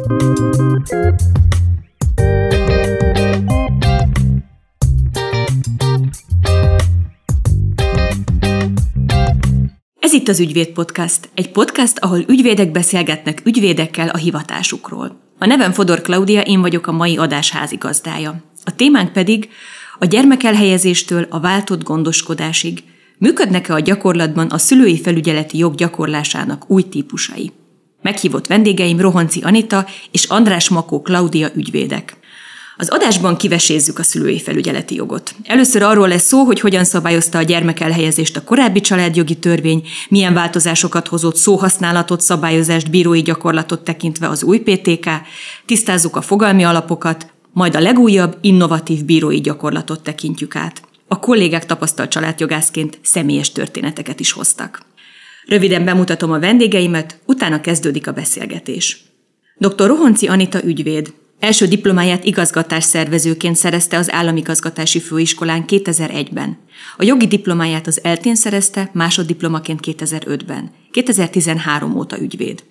Ez itt az Ügyvéd Podcast, egy podcast, ahol ügyvédek beszélgetnek ügyvédekkel a hivatásukról. A nevem Fodor Klaudia, én vagyok a mai adás házigazdája. A témánk pedig a gyermekelhelyezéstől a váltott gondoskodásig. Működnek-e a gyakorlatban a szülői felügyeleti jog gyakorlásának új típusai? Meghívott vendégeim Rohanci Anita és András Makó Klaudia ügyvédek. Az adásban kivesézzük a szülői felügyeleti jogot. Először arról lesz szó, hogy hogyan szabályozta a gyermekelhelyezést a korábbi családjogi törvény, milyen változásokat hozott szóhasználatot, szabályozást, bírói gyakorlatot tekintve az új PTK, tisztázzuk a fogalmi alapokat, majd a legújabb, innovatív bírói gyakorlatot tekintjük át. A kollégák tapasztalt családjogászként személyes történeteket is hoztak. Röviden bemutatom a vendégeimet, utána kezdődik a beszélgetés. Dr. Rohonci Anita ügyvéd, Első diplomáját igazgatás szervezőként szerezte az Államigazgatási Főiskolán 2001-ben. A jogi diplomáját az eltén szerezte, másoddiplomaként 2005-ben. 2013 óta ügyvéd.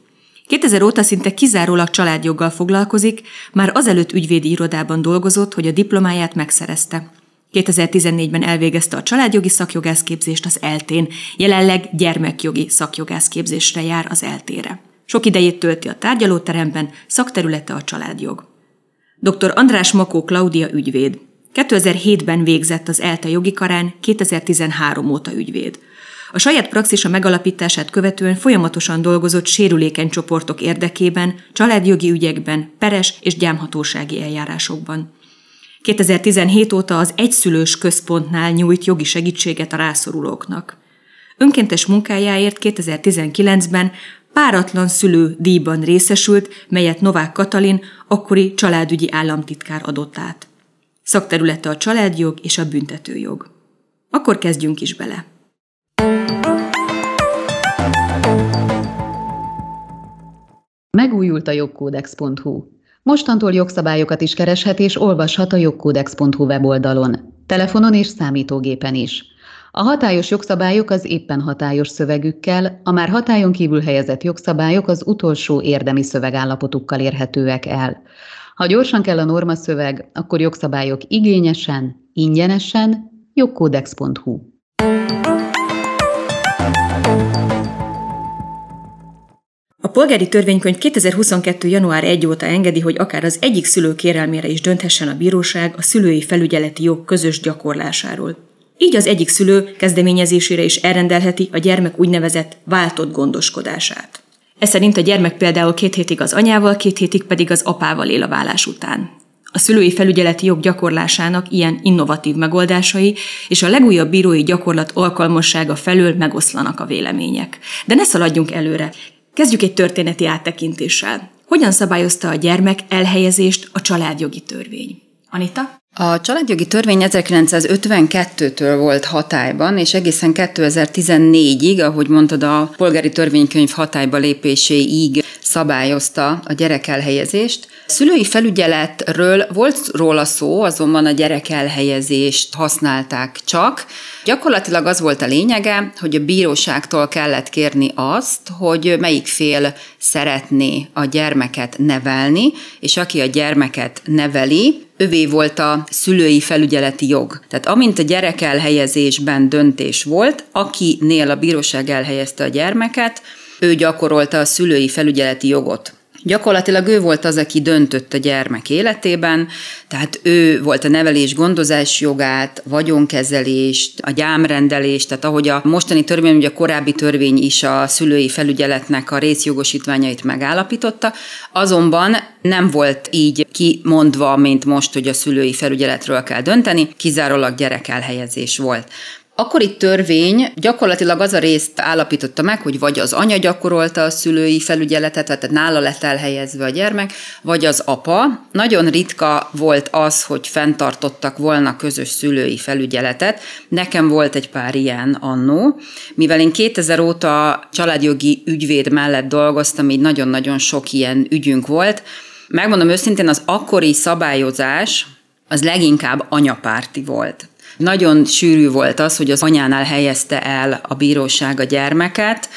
2000 óta szinte kizárólag családjoggal foglalkozik, már azelőtt ügyvédi irodában dolgozott, hogy a diplomáját megszerezte. 2014-ben elvégezte a családjogi szakjogászképzést az eltén, jelenleg gyermekjogi szakjogászképzésre jár az eltére. Sok idejét tölti a tárgyalóteremben, szakterülete a családjog. Dr. András Makó Klaudia ügyvéd. 2007-ben végzett az ELTE jogi karán, 2013 óta ügyvéd. A saját praxisa megalapítását követően folyamatosan dolgozott sérülékeny csoportok érdekében, családjogi ügyekben, peres és gyámhatósági eljárásokban. 2017 óta az egyszülős központnál nyújt jogi segítséget a rászorulóknak. Önkéntes munkájáért 2019-ben páratlan szülő díjban részesült, melyet Novák Katalin, akkori családügyi államtitkár adott át. Szakterülete a családjog és a büntetőjog. Akkor kezdjünk is bele. Megújult a jogkódex.hu. Mostantól jogszabályokat is kereshet és olvashat a jogkódex.hu weboldalon, telefonon és számítógépen is. A hatályos jogszabályok az éppen hatályos szövegükkel, a már hatályon kívül helyezett jogszabályok az utolsó érdemi szövegállapotukkal érhetőek el. Ha gyorsan kell a norma szöveg, akkor jogszabályok igényesen, ingyenesen, jogkódex.hu. A polgári törvénykönyv 2022. január 1 óta engedi, hogy akár az egyik szülő kérelmére is dönthessen a bíróság a szülői felügyeleti jog közös gyakorlásáról. Így az egyik szülő kezdeményezésére is elrendelheti a gyermek úgynevezett váltott gondoskodását. Ez szerint a gyermek például két hétig az anyával, két hétig pedig az apával él a vállás után. A szülői felügyeleti jog gyakorlásának ilyen innovatív megoldásai és a legújabb bírói gyakorlat alkalmassága felől megoszlanak a vélemények. De ne szaladjunk előre. Kezdjük egy történeti áttekintéssel. Hogyan szabályozta a gyermek elhelyezést a családjogi törvény? Anita? A családjogi törvény 1952-től volt hatályban, és egészen 2014-ig, ahogy mondtad, a polgári törvénykönyv hatályba lépéséig szabályozta a gyerekelhelyezést. Szülői felügyeletről volt róla szó, azonban a gyerekelhelyezést használták csak. Gyakorlatilag az volt a lényege, hogy a bíróságtól kellett kérni azt, hogy melyik fél szeretné a gyermeket nevelni, és aki a gyermeket neveli, övé volt a szülői felügyeleti jog. Tehát amint a gyerek elhelyezésben döntés volt, akinél a bíróság elhelyezte a gyermeket, ő gyakorolta a szülői felügyeleti jogot. Gyakorlatilag ő volt az, aki döntött a gyermek életében, tehát ő volt a nevelés gondozás jogát, vagyonkezelést, a gyámrendelést, tehát ahogy a mostani törvény, ugye a korábbi törvény is a szülői felügyeletnek a részjogosítványait megállapította, azonban nem volt így kimondva, mint most, hogy a szülői felügyeletről kell dönteni, kizárólag gyerekelhelyezés volt. Akkori törvény gyakorlatilag az a részt állapította meg, hogy vagy az anya gyakorolta a szülői felügyeletet, tehát nála lett elhelyezve a gyermek, vagy az apa. Nagyon ritka volt az, hogy fenntartottak volna közös szülői felügyeletet. Nekem volt egy pár ilyen annó. Mivel én 2000 óta családjogi ügyvéd mellett dolgoztam, így nagyon-nagyon sok ilyen ügyünk volt. Megmondom őszintén, az akkori szabályozás az leginkább anyapárti volt. Nagyon sűrű volt az, hogy az anyánál helyezte el a bíróság a gyermeket,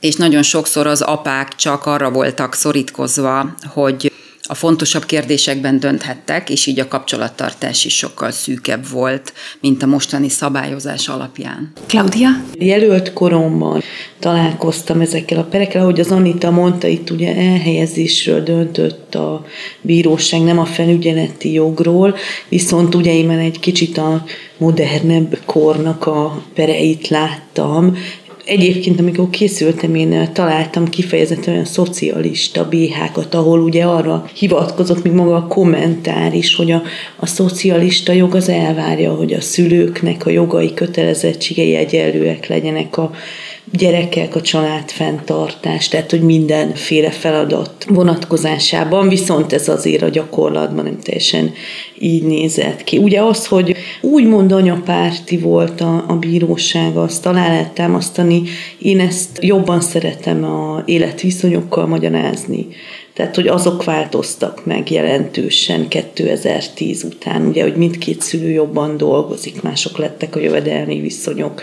és nagyon sokszor az apák csak arra voltak szorítkozva, hogy a fontosabb kérdésekben dönthettek, és így a kapcsolattartás is sokkal szűkebb volt, mint a mostani szabályozás alapján. Claudia? Jelölt koromban találkoztam ezekkel a perekkel, ahogy az Anita mondta, itt ugye elhelyezésről döntött a bíróság, nem a felügyeleti jogról, viszont ugye én már egy kicsit a modernebb kornak a pereit láttam, Egyébként, amikor készültem, én találtam kifejezetten olyan szocialista BH-kat, ahol ugye arra hivatkozott még maga a kommentár is, hogy a, a szocialista jog az elvárja, hogy a szülőknek a jogai, kötelezettségei egyenlőek legyenek a gyerekek, a család fenntartás, tehát hogy mindenféle feladat vonatkozásában, viszont ez azért a gyakorlatban nem teljesen így nézett ki. Ugye az, hogy úgymond anyapárti volt a, a bíróság, azt alá lehet támasztani, én ezt jobban szeretem a életviszonyokkal magyarázni. Tehát, hogy azok változtak meg jelentősen 2010 után, ugye, hogy mindkét szülő jobban dolgozik, mások lettek a jövedelmi viszonyok.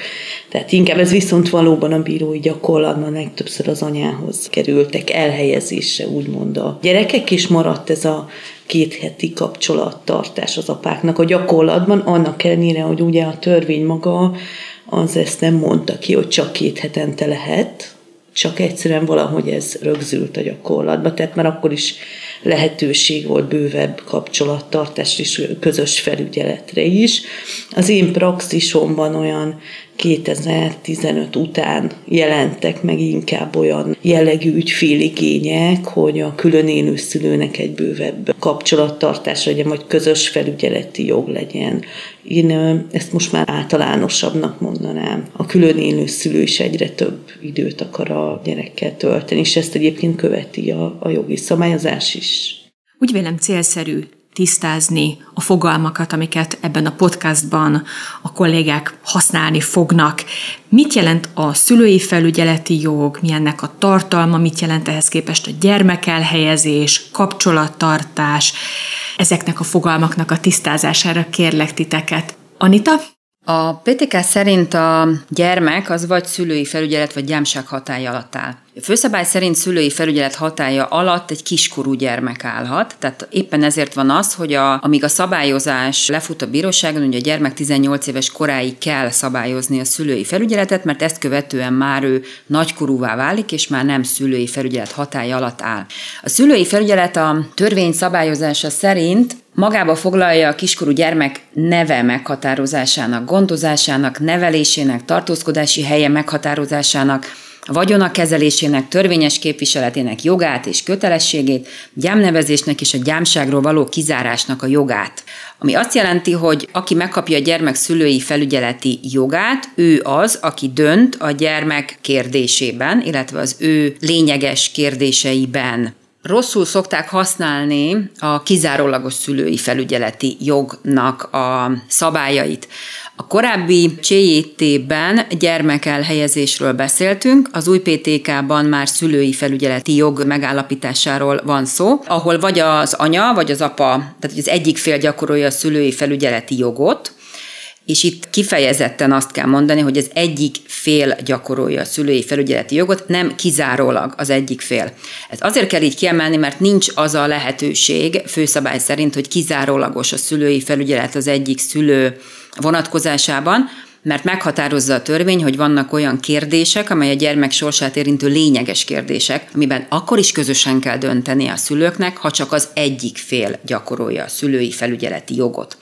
Tehát inkább ez viszont valóban a bírói gyakorlatban legtöbbször az anyához kerültek elhelyezésre, úgymond a gyerekek, és maradt ez a két heti kapcsolattartás az apáknak a gyakorlatban, annak ellenére, hogy ugye a törvény maga az ezt nem mondta ki, hogy csak két hetente lehet, csak egyszerűen valahogy ez rögzült a gyakorlatba, tehát már akkor is lehetőség volt bővebb kapcsolattartás és közös felügyeletre is. Az én praxisomban olyan 2015 után jelentek meg inkább olyan jellegű ügyféligények, hogy a külön élő szülőnek egy bővebb kapcsolattartás legyen, vagy közös felügyeleti jog legyen. Én ezt most már általánosabbnak mondanám. A külön élő szülő is egyre több időt akar a gyerekkel tölteni, és ezt egyébként követi a, a jogi szabályozás is. Úgy vélem célszerű tisztázni a fogalmakat, amiket ebben a podcastban a kollégák használni fognak. Mit jelent a szülői felügyeleti jog, mi ennek a tartalma, mit jelent ehhez képest a gyermekelhelyezés, kapcsolattartás, ezeknek a fogalmaknak a tisztázására kérlek titeket. Anita? A PTK szerint a gyermek az vagy szülői felügyelet, vagy gyámság hatája alatt áll. A főszabály szerint szülői felügyelet hatája alatt egy kiskorú gyermek állhat, tehát éppen ezért van az, hogy a, amíg a szabályozás lefut a bíróságon, ugye a gyermek 18 éves koráig kell szabályozni a szülői felügyeletet, mert ezt követően már ő nagykorúvá válik, és már nem szülői felügyelet hatája alatt áll. A szülői felügyelet a törvény szabályozása szerint magába foglalja a kiskorú gyermek neve meghatározásának, gondozásának, nevelésének, tartózkodási helye meghatározásának, a vagyonak kezelésének, törvényes képviseletének jogát és kötelességét, gyámnevezésnek és a gyámságról való kizárásnak a jogát. Ami azt jelenti, hogy aki megkapja a gyermek szülői felügyeleti jogát, ő az, aki dönt a gyermek kérdésében, illetve az ő lényeges kérdéseiben rosszul szokták használni a kizárólagos szülői felügyeleti jognak a szabályait. A korábbi CJT-ben gyermekelhelyezésről beszéltünk, az új PTK-ban már szülői felügyeleti jog megállapításáról van szó, ahol vagy az anya, vagy az apa, tehát az egyik fél gyakorolja a szülői felügyeleti jogot, és itt kifejezetten azt kell mondani, hogy az egyik fél gyakorolja a szülői felügyeleti jogot, nem kizárólag az egyik fél. Ez azért kell így kiemelni, mert nincs az a lehetőség főszabály szerint, hogy kizárólagos a szülői felügyelet az egyik szülő vonatkozásában, mert meghatározza a törvény, hogy vannak olyan kérdések, amely a gyermek sorsát érintő lényeges kérdések, amiben akkor is közösen kell dönteni a szülőknek, ha csak az egyik fél gyakorolja a szülői felügyeleti jogot.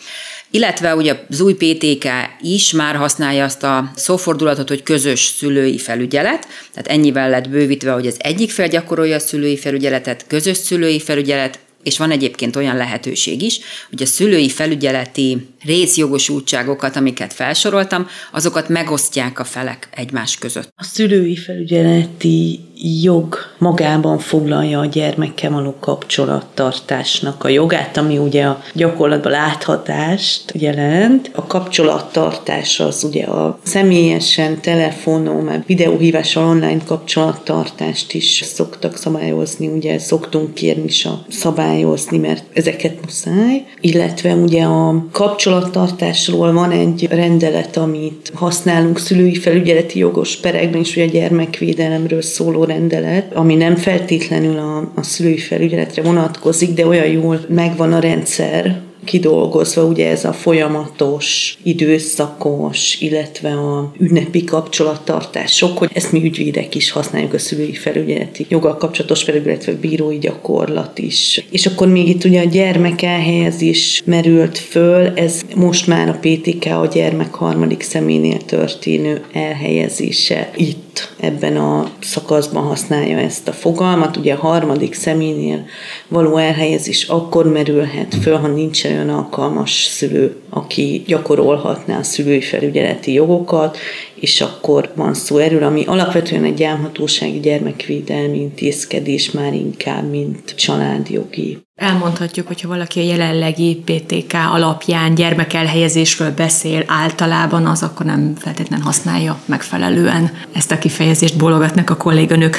Illetve ugye az új PTK is már használja azt a szófordulatot, hogy közös szülői felügyelet, tehát ennyivel lett bővítve, hogy az egyik fél gyakorolja a szülői felügyeletet, közös szülői felügyelet, és van egyébként olyan lehetőség is, hogy a szülői felügyeleti részjogosultságokat, amiket felsoroltam, azokat megosztják a felek egymás között. A szülői felügyeleti jog magában foglalja a gyermekkel való kapcsolattartásnak a jogát, ami ugye a gyakorlatban láthatást jelent. A kapcsolattartás az ugye a személyesen, telefonon, már videóhívással online kapcsolattartást is szoktak szabályozni, ugye szoktunk kérni is a szabályozni, mert ezeket muszáj. Illetve ugye a kapcsolattartásról van egy rendelet, amit használunk szülői felügyeleti jogos perekben, és ugye a gyermekvédelemről szóló rendelet, ami nem feltétlenül a, a szülői felügyeletre vonatkozik, de olyan jól megvan a rendszer, kidolgozva ugye ez a folyamatos, időszakos, illetve a ünnepi kapcsolattartások, hogy ezt mi ügyvédek is használjuk a szülői felügyeleti joggal kapcsolatos felügyelet, vagy bírói gyakorlat is. És akkor még itt ugye a gyermek elhelyezés merült föl, ez most már a PTK a gyermek harmadik személynél történő elhelyezése itt ebben a szakaszban használja ezt a fogalmat. Ugye a harmadik személynél való elhelyezés akkor merülhet föl, ha nincs olyan alkalmas szülő, aki gyakorolhatná a szülői felügyeleti jogokat, és akkor van szó erről, ami alapvetően egy gyámhatósági gyermekvédelmi intézkedés már inkább, mint családjogi. Elmondhatjuk, hogyha valaki a jelenlegi PTK alapján gyermekelhelyezésről beszél általában, az akkor nem feltétlenül használja megfelelően ezt a kifejezést, bologatnak a kolléganők.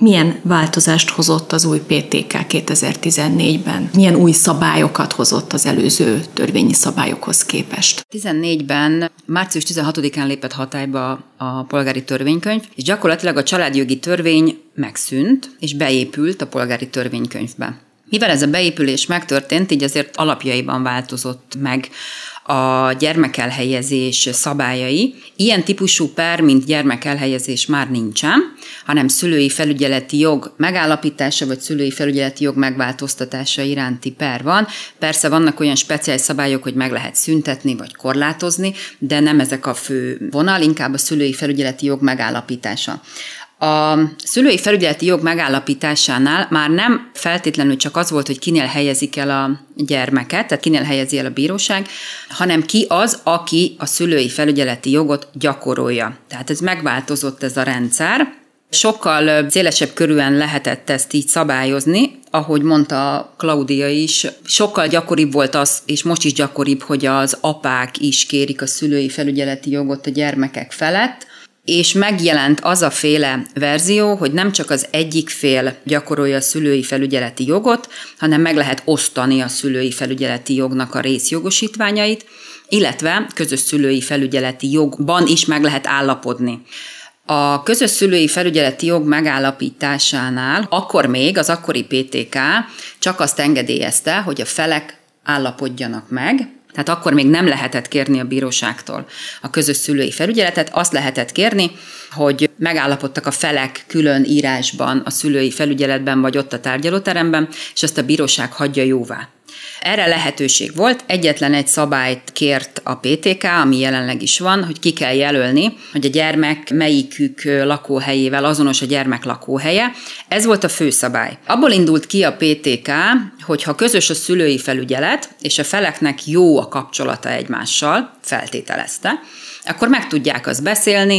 Milyen változást hozott az új PTK 2014-ben? Milyen új szabályokat hozott az előző törvényi szabályokhoz képest? 14-ben március 16-án lépett hatályba a polgári törvénykönyv, és gyakorlatilag a családjogi törvény megszűnt, és beépült a polgári törvénykönyvbe. Mivel ez a beépülés megtörtént, így azért alapjaiban változott meg a gyermekelhelyezés szabályai. Ilyen típusú per, mint gyermekelhelyezés már nincsen, hanem szülői felügyeleti jog megállapítása, vagy szülői felügyeleti jog megváltoztatása iránti per van. Persze vannak olyan speciális szabályok, hogy meg lehet szüntetni, vagy korlátozni, de nem ezek a fő vonal, inkább a szülői felügyeleti jog megállapítása. A szülői felügyeleti jog megállapításánál már nem feltétlenül csak az volt, hogy kinél helyezik el a gyermeket, tehát kinél helyezi el a bíróság, hanem ki az, aki a szülői felügyeleti jogot gyakorolja. Tehát ez megváltozott ez a rendszer, Sokkal szélesebb körülön lehetett ezt így szabályozni, ahogy mondta Klaudia is, sokkal gyakoribb volt az, és most is gyakoribb, hogy az apák is kérik a szülői felügyeleti jogot a gyermekek felett, és megjelent az a féle verzió, hogy nem csak az egyik fél gyakorolja a szülői felügyeleti jogot, hanem meg lehet osztani a szülői felügyeleti jognak a részjogosítványait, illetve közös szülői felügyeleti jogban is meg lehet állapodni. A közös szülői felügyeleti jog megállapításánál akkor még az akkori PTK csak azt engedélyezte, hogy a felek állapodjanak meg, tehát akkor még nem lehetett kérni a bíróságtól a közös szülői felügyeletet, azt lehetett kérni, hogy megállapodtak a felek külön írásban a szülői felügyeletben vagy ott a tárgyalóteremben, és ezt a bíróság hagyja jóvá. Erre lehetőség volt, egyetlen egy szabályt kért a PTK, ami jelenleg is van, hogy ki kell jelölni, hogy a gyermek melyikük lakóhelyével azonos a gyermek lakóhelye. Ez volt a főszabály. Abból indult ki a PTK, hogy ha közös a szülői felügyelet, és a feleknek jó a kapcsolata egymással, feltételezte, akkor meg tudják azt beszélni,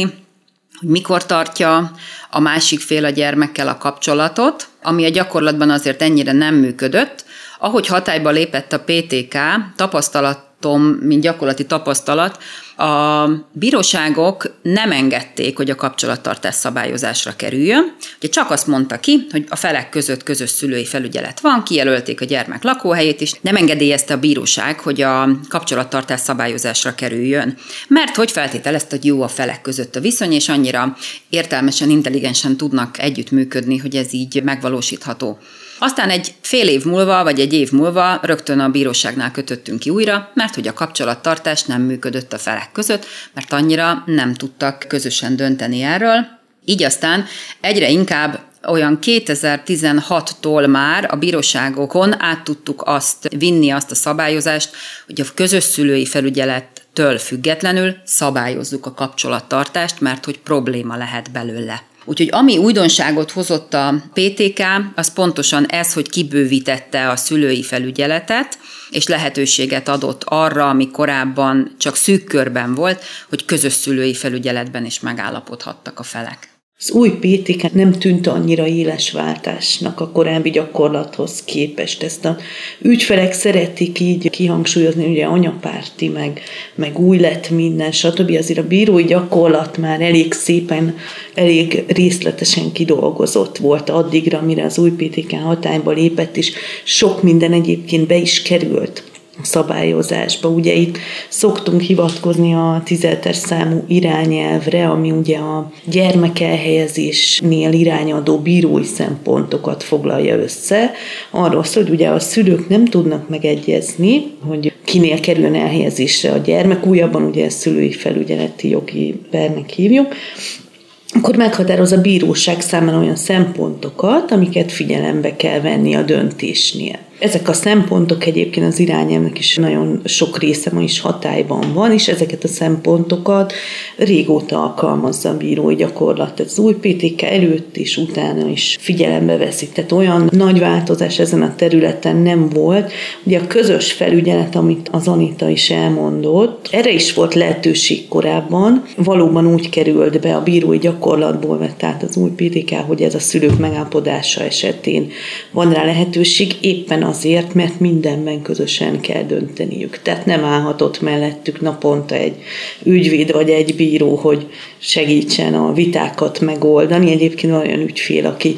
hogy mikor tartja a másik fél a gyermekkel a kapcsolatot, ami a gyakorlatban azért ennyire nem működött, ahogy hatályba lépett a PTK, tapasztalatom, mint gyakorlati tapasztalat, a bíróságok nem engedték, hogy a kapcsolattartás szabályozásra kerüljön. Ugye csak azt mondta ki, hogy a felek között közös szülői felügyelet van, kijelölték a gyermek lakóhelyét, és nem engedélyezte a bíróság, hogy a kapcsolattartás szabályozásra kerüljön. Mert hogy feltételezte, hogy jó a felek között a viszony, és annyira értelmesen, intelligensen tudnak együttműködni, hogy ez így megvalósítható. Aztán egy fél év múlva, vagy egy év múlva rögtön a bíróságnál kötöttünk ki újra, mert hogy a kapcsolattartás nem működött a felek között, mert annyira nem tudtak közösen dönteni erről. Így aztán egyre inkább olyan 2016-tól már a bíróságokon át tudtuk azt vinni, azt a szabályozást, hogy a közös szülői felügyelettől függetlenül szabályozzuk a kapcsolattartást, mert hogy probléma lehet belőle. Úgyhogy ami újdonságot hozott a PTK, az pontosan ez, hogy kibővítette a szülői felügyeletet, és lehetőséget adott arra, ami korábban csak szűk körben volt, hogy közös szülői felügyeletben is megállapodhattak a felek. Az új PTK nem tűnt annyira éles váltásnak a korábbi gyakorlathoz képest. Ezt a ügyfelek szeretik így kihangsúlyozni, ugye anyapárti, meg, meg új lett minden, stb. Azért a bírói gyakorlat már elég szépen, elég részletesen kidolgozott volt addigra, mire az új PTK hatályba lépett, és sok minden egyébként be is került szabályozásba. Ugye itt szoktunk hivatkozni a 17 számú irányelvre, ami ugye a gyermekelhelyezésnél irányadó bírói szempontokat foglalja össze. Arról szól, hogy ugye a szülők nem tudnak megegyezni, hogy kinél kerüljön elhelyezésre a gyermek, újabban ugye ezt szülői felügyeleti jogi pernek hívjuk, akkor meghatároz a bíróság számára olyan szempontokat, amiket figyelembe kell venni a döntésnél. Ezek a szempontok egyébként az irányelvnek is nagyon sok része ma is hatályban van, és ezeket a szempontokat régóta alkalmazza a bírói gyakorlat. Tehát az új PTK előtt és utána is figyelembe veszik. Tehát olyan nagy változás ezen a területen nem volt. Ugye a közös felügyelet, amit az Anita is elmondott, erre is volt lehetőség korábban. Valóban úgy került be a bírói gyakorlatból, vett át az új PTK, hogy ez a szülők megállapodása esetén van rá lehetőség, éppen azért, mert mindenben közösen kell dönteniük. Tehát nem állhatott mellettük naponta egy ügyvéd vagy egy bíró, hogy segítsen a vitákat megoldani. Egyébként olyan ügyfél, aki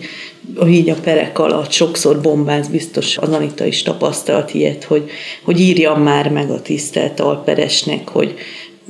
így a perek alatt sokszor bombáz, biztos az Anita is tapasztalt ilyet, hogy, hogy írjam már meg a tisztelt alperesnek, hogy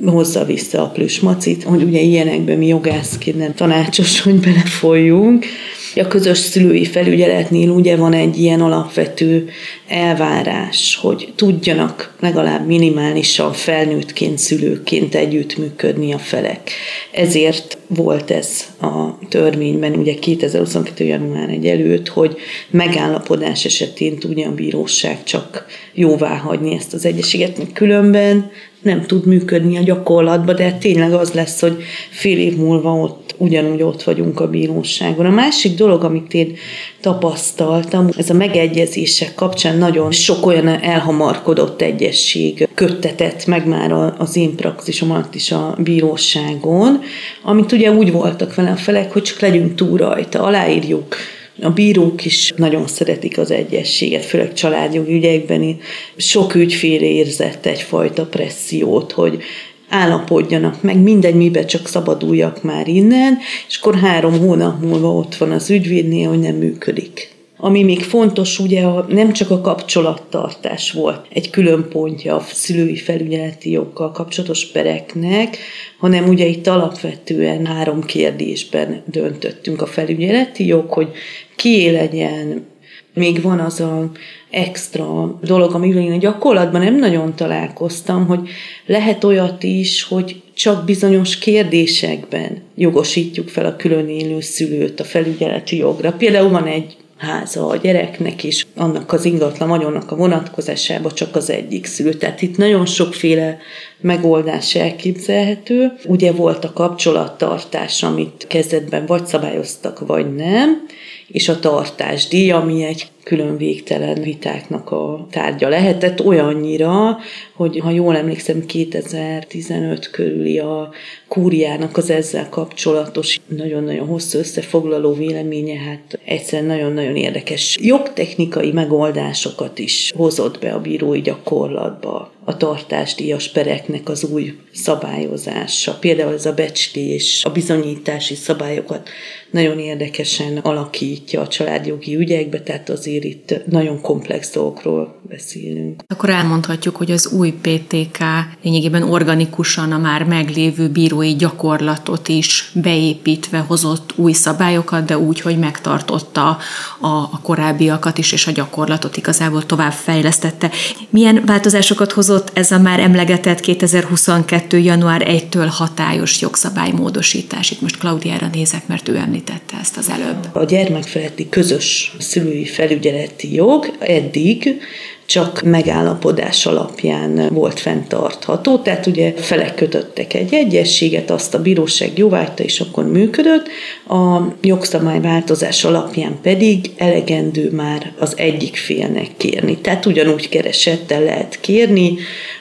hozza vissza a plüsmacit, hogy ugye ilyenekben mi jogászként nem tanácsos, hogy belefolyjunk. A közös szülői felügyeletnél ugye van egy ilyen alapvető elvárás, hogy tudjanak legalább minimálisan felnőttként, szülőként együttműködni a felek. Ezért volt ez a törvényben, ugye 2022. január 1 előtt, hogy megállapodás esetén tudja a bíróság csak jóvá hagyni ezt az egyességet, különben nem tud működni a gyakorlatban, de tényleg az lesz, hogy fél év múlva ott ugyanúgy ott vagyunk a bíróságon. A másik dolog, amit én tapasztaltam, ez a megegyezések kapcsán nagyon sok olyan elhamarkodott egyesség köttetett meg már az én praxisom alatt is a bíróságon, amit ugye úgy voltak vele a felek, hogy csak legyünk túl rajta, aláírjuk a bírók is nagyon szeretik az egyességet, főleg családjogi ügyekben. Sok ügyfél érzett egyfajta pressziót, hogy állapodjanak meg, mindegy, mibe csak szabaduljak már innen, és akkor három hónap múlva ott van az ügyvédnél, hogy nem működik. Ami még fontos, ugye a, nem csak a kapcsolattartás volt egy külön pontja a szülői felügyeleti joggal kapcsolatos pereknek, hanem ugye itt alapvetően három kérdésben döntöttünk a felügyeleti jog, hogy kié legyen, még van az a extra dolog, amivel én a gyakorlatban nem nagyon találkoztam, hogy lehet olyat is, hogy csak bizonyos kérdésekben jogosítjuk fel a külön élő szülőt a felügyeleti jogra. Például van egy háza a gyereknek, és annak az ingatlan vagyonnak a vonatkozásába csak az egyik szülő. Tehát itt nagyon sokféle megoldás elképzelhető. Ugye volt a kapcsolattartás, amit kezdetben vagy szabályoztak, vagy nem, és a tartásdíj, ami egy külön végtelen vitáknak a tárgya lehetett, olyannyira, hogy ha jól emlékszem, 2015 körüli a kúriának az ezzel kapcsolatos nagyon-nagyon hosszú összefoglaló véleménye, hát egyszerűen nagyon-nagyon érdekes jogtechnikai megoldásokat is hozott be a bírói gyakorlatba a tartásdíjas pereknek az új szabályozása. Például ez a becslés, a bizonyítási szabályokat nagyon érdekesen alakítja a családjogi ügyekbe, tehát azért itt nagyon komplex dolgokról beszélünk. Akkor elmondhatjuk, hogy az új PTK lényegében organikusan a már meglévő bírói gyakorlatot is beépítve hozott új szabályokat, de úgy, hogy megtartotta a, a korábbiakat is, és a gyakorlatot igazából tovább fejlesztette. Milyen változásokat hozott ez a már emlegetett 2022. január 1-től hatályos jogszabálymódosítás? Itt most Klaudiára nézek, mert ő említette ezt az előbb. A gyermekfeletti közös szülői felügyeleti jog eddig csak megállapodás alapján volt fenntartható, tehát ugye felek kötöttek egy egyességet, azt a bíróság jóvágyta, és akkor működött, a jogszabályváltozás alapján pedig elegendő már az egyik félnek kérni. Tehát ugyanúgy keresettel lehet kérni,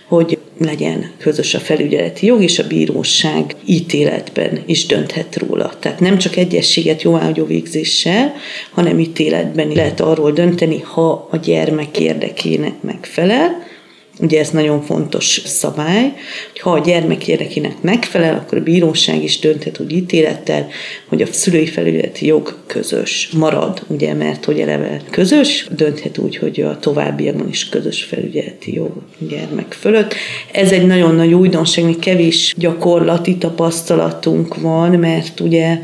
hogy legyen közös a felügyeleti jog, és a bíróság ítéletben is dönthet róla. Tehát nem csak egyességet jóágyó végzéssel, hanem ítéletben lehet arról dönteni, ha a gyermek érdekének megfelel, Ugye ez nagyon fontos szabály, hogy ha a gyermek érdekének megfelel, akkor a bíróság is dönthet úgy ítélettel, hogy a szülői felületi jog közös marad, ugye, mert hogy eleve közös, dönthet úgy, hogy a továbbiakban is közös felügyeleti jog gyermek fölött. Ez egy nagyon nagy újdonság, még kevés gyakorlati tapasztalatunk van, mert ugye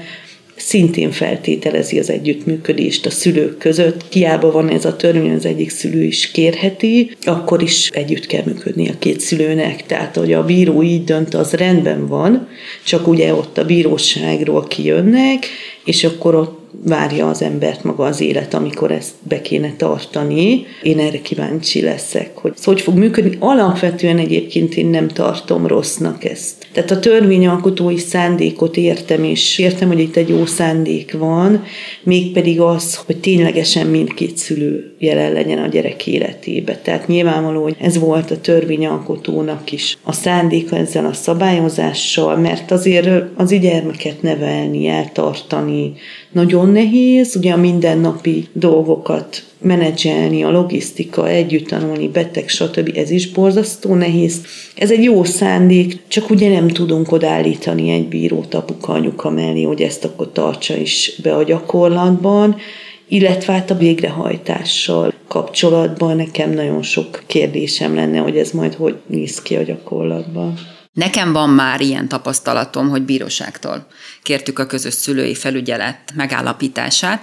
szintén feltételezi az együttműködést a szülők között. Kiába van ez a törvény, az egyik szülő is kérheti, akkor is együtt kell működni a két szülőnek. Tehát, hogy a bíró így dönt, az rendben van, csak ugye ott a bíróságról kijönnek, és akkor ott várja az embert maga az élet, amikor ezt be kéne tartani. Én erre kíváncsi leszek, hogy ez hogy fog működni. Alapvetően egyébként én nem tartom rossznak ezt. Tehát a törvényalkotói szándékot értem, és értem, hogy itt egy jó szándék van, mégpedig az, hogy ténylegesen mindkét szülő jelen legyen a gyerek életébe. Tehát nyilvánvaló, hogy ez volt a törvényalkotónak is a szándéka ezzel a szabályozással, mert azért az gyermeket nevelni, eltartani, nagyon nehéz, ugye a mindennapi dolgokat menedzselni, a logisztika, együtt tanulni, beteg, stb. Ez is borzasztó nehéz. Ez egy jó szándék, csak ugye nem tudunk odállítani egy bírót apuka, anyuka mellé, hogy ezt akkor tartsa is be a gyakorlatban, illetve hát a végrehajtással kapcsolatban nekem nagyon sok kérdésem lenne, hogy ez majd hogy néz ki a gyakorlatban. Nekem van már ilyen tapasztalatom, hogy bíróságtól kértük a közös szülői felügyelet megállapítását.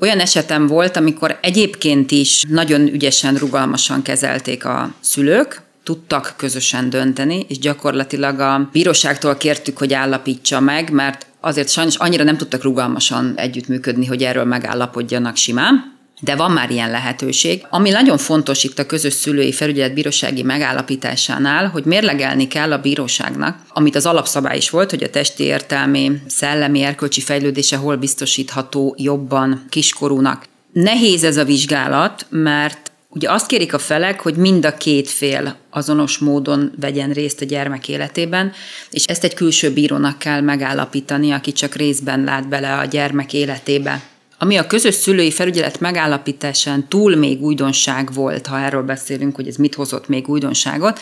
Olyan esetem volt, amikor egyébként is nagyon ügyesen, rugalmasan kezelték a szülők, tudtak közösen dönteni, és gyakorlatilag a bíróságtól kértük, hogy állapítsa meg, mert azért sajnos annyira nem tudtak rugalmasan együttműködni, hogy erről megállapodjanak simán. De van már ilyen lehetőség. Ami nagyon fontos itt a közös szülői felügyelet bírósági megállapításánál, hogy mérlegelni kell a bíróságnak, amit az alapszabály is volt, hogy a testi értelmi, szellemi, erkölcsi fejlődése hol biztosítható jobban kiskorúnak. Nehéz ez a vizsgálat, mert Ugye azt kérik a felek, hogy mind a két fél azonos módon vegyen részt a gyermek életében, és ezt egy külső bírónak kell megállapítani, aki csak részben lát bele a gyermek életébe. Ami a közös szülői felügyelet megállapításán túl még újdonság volt, ha erről beszélünk, hogy ez mit hozott még újdonságot,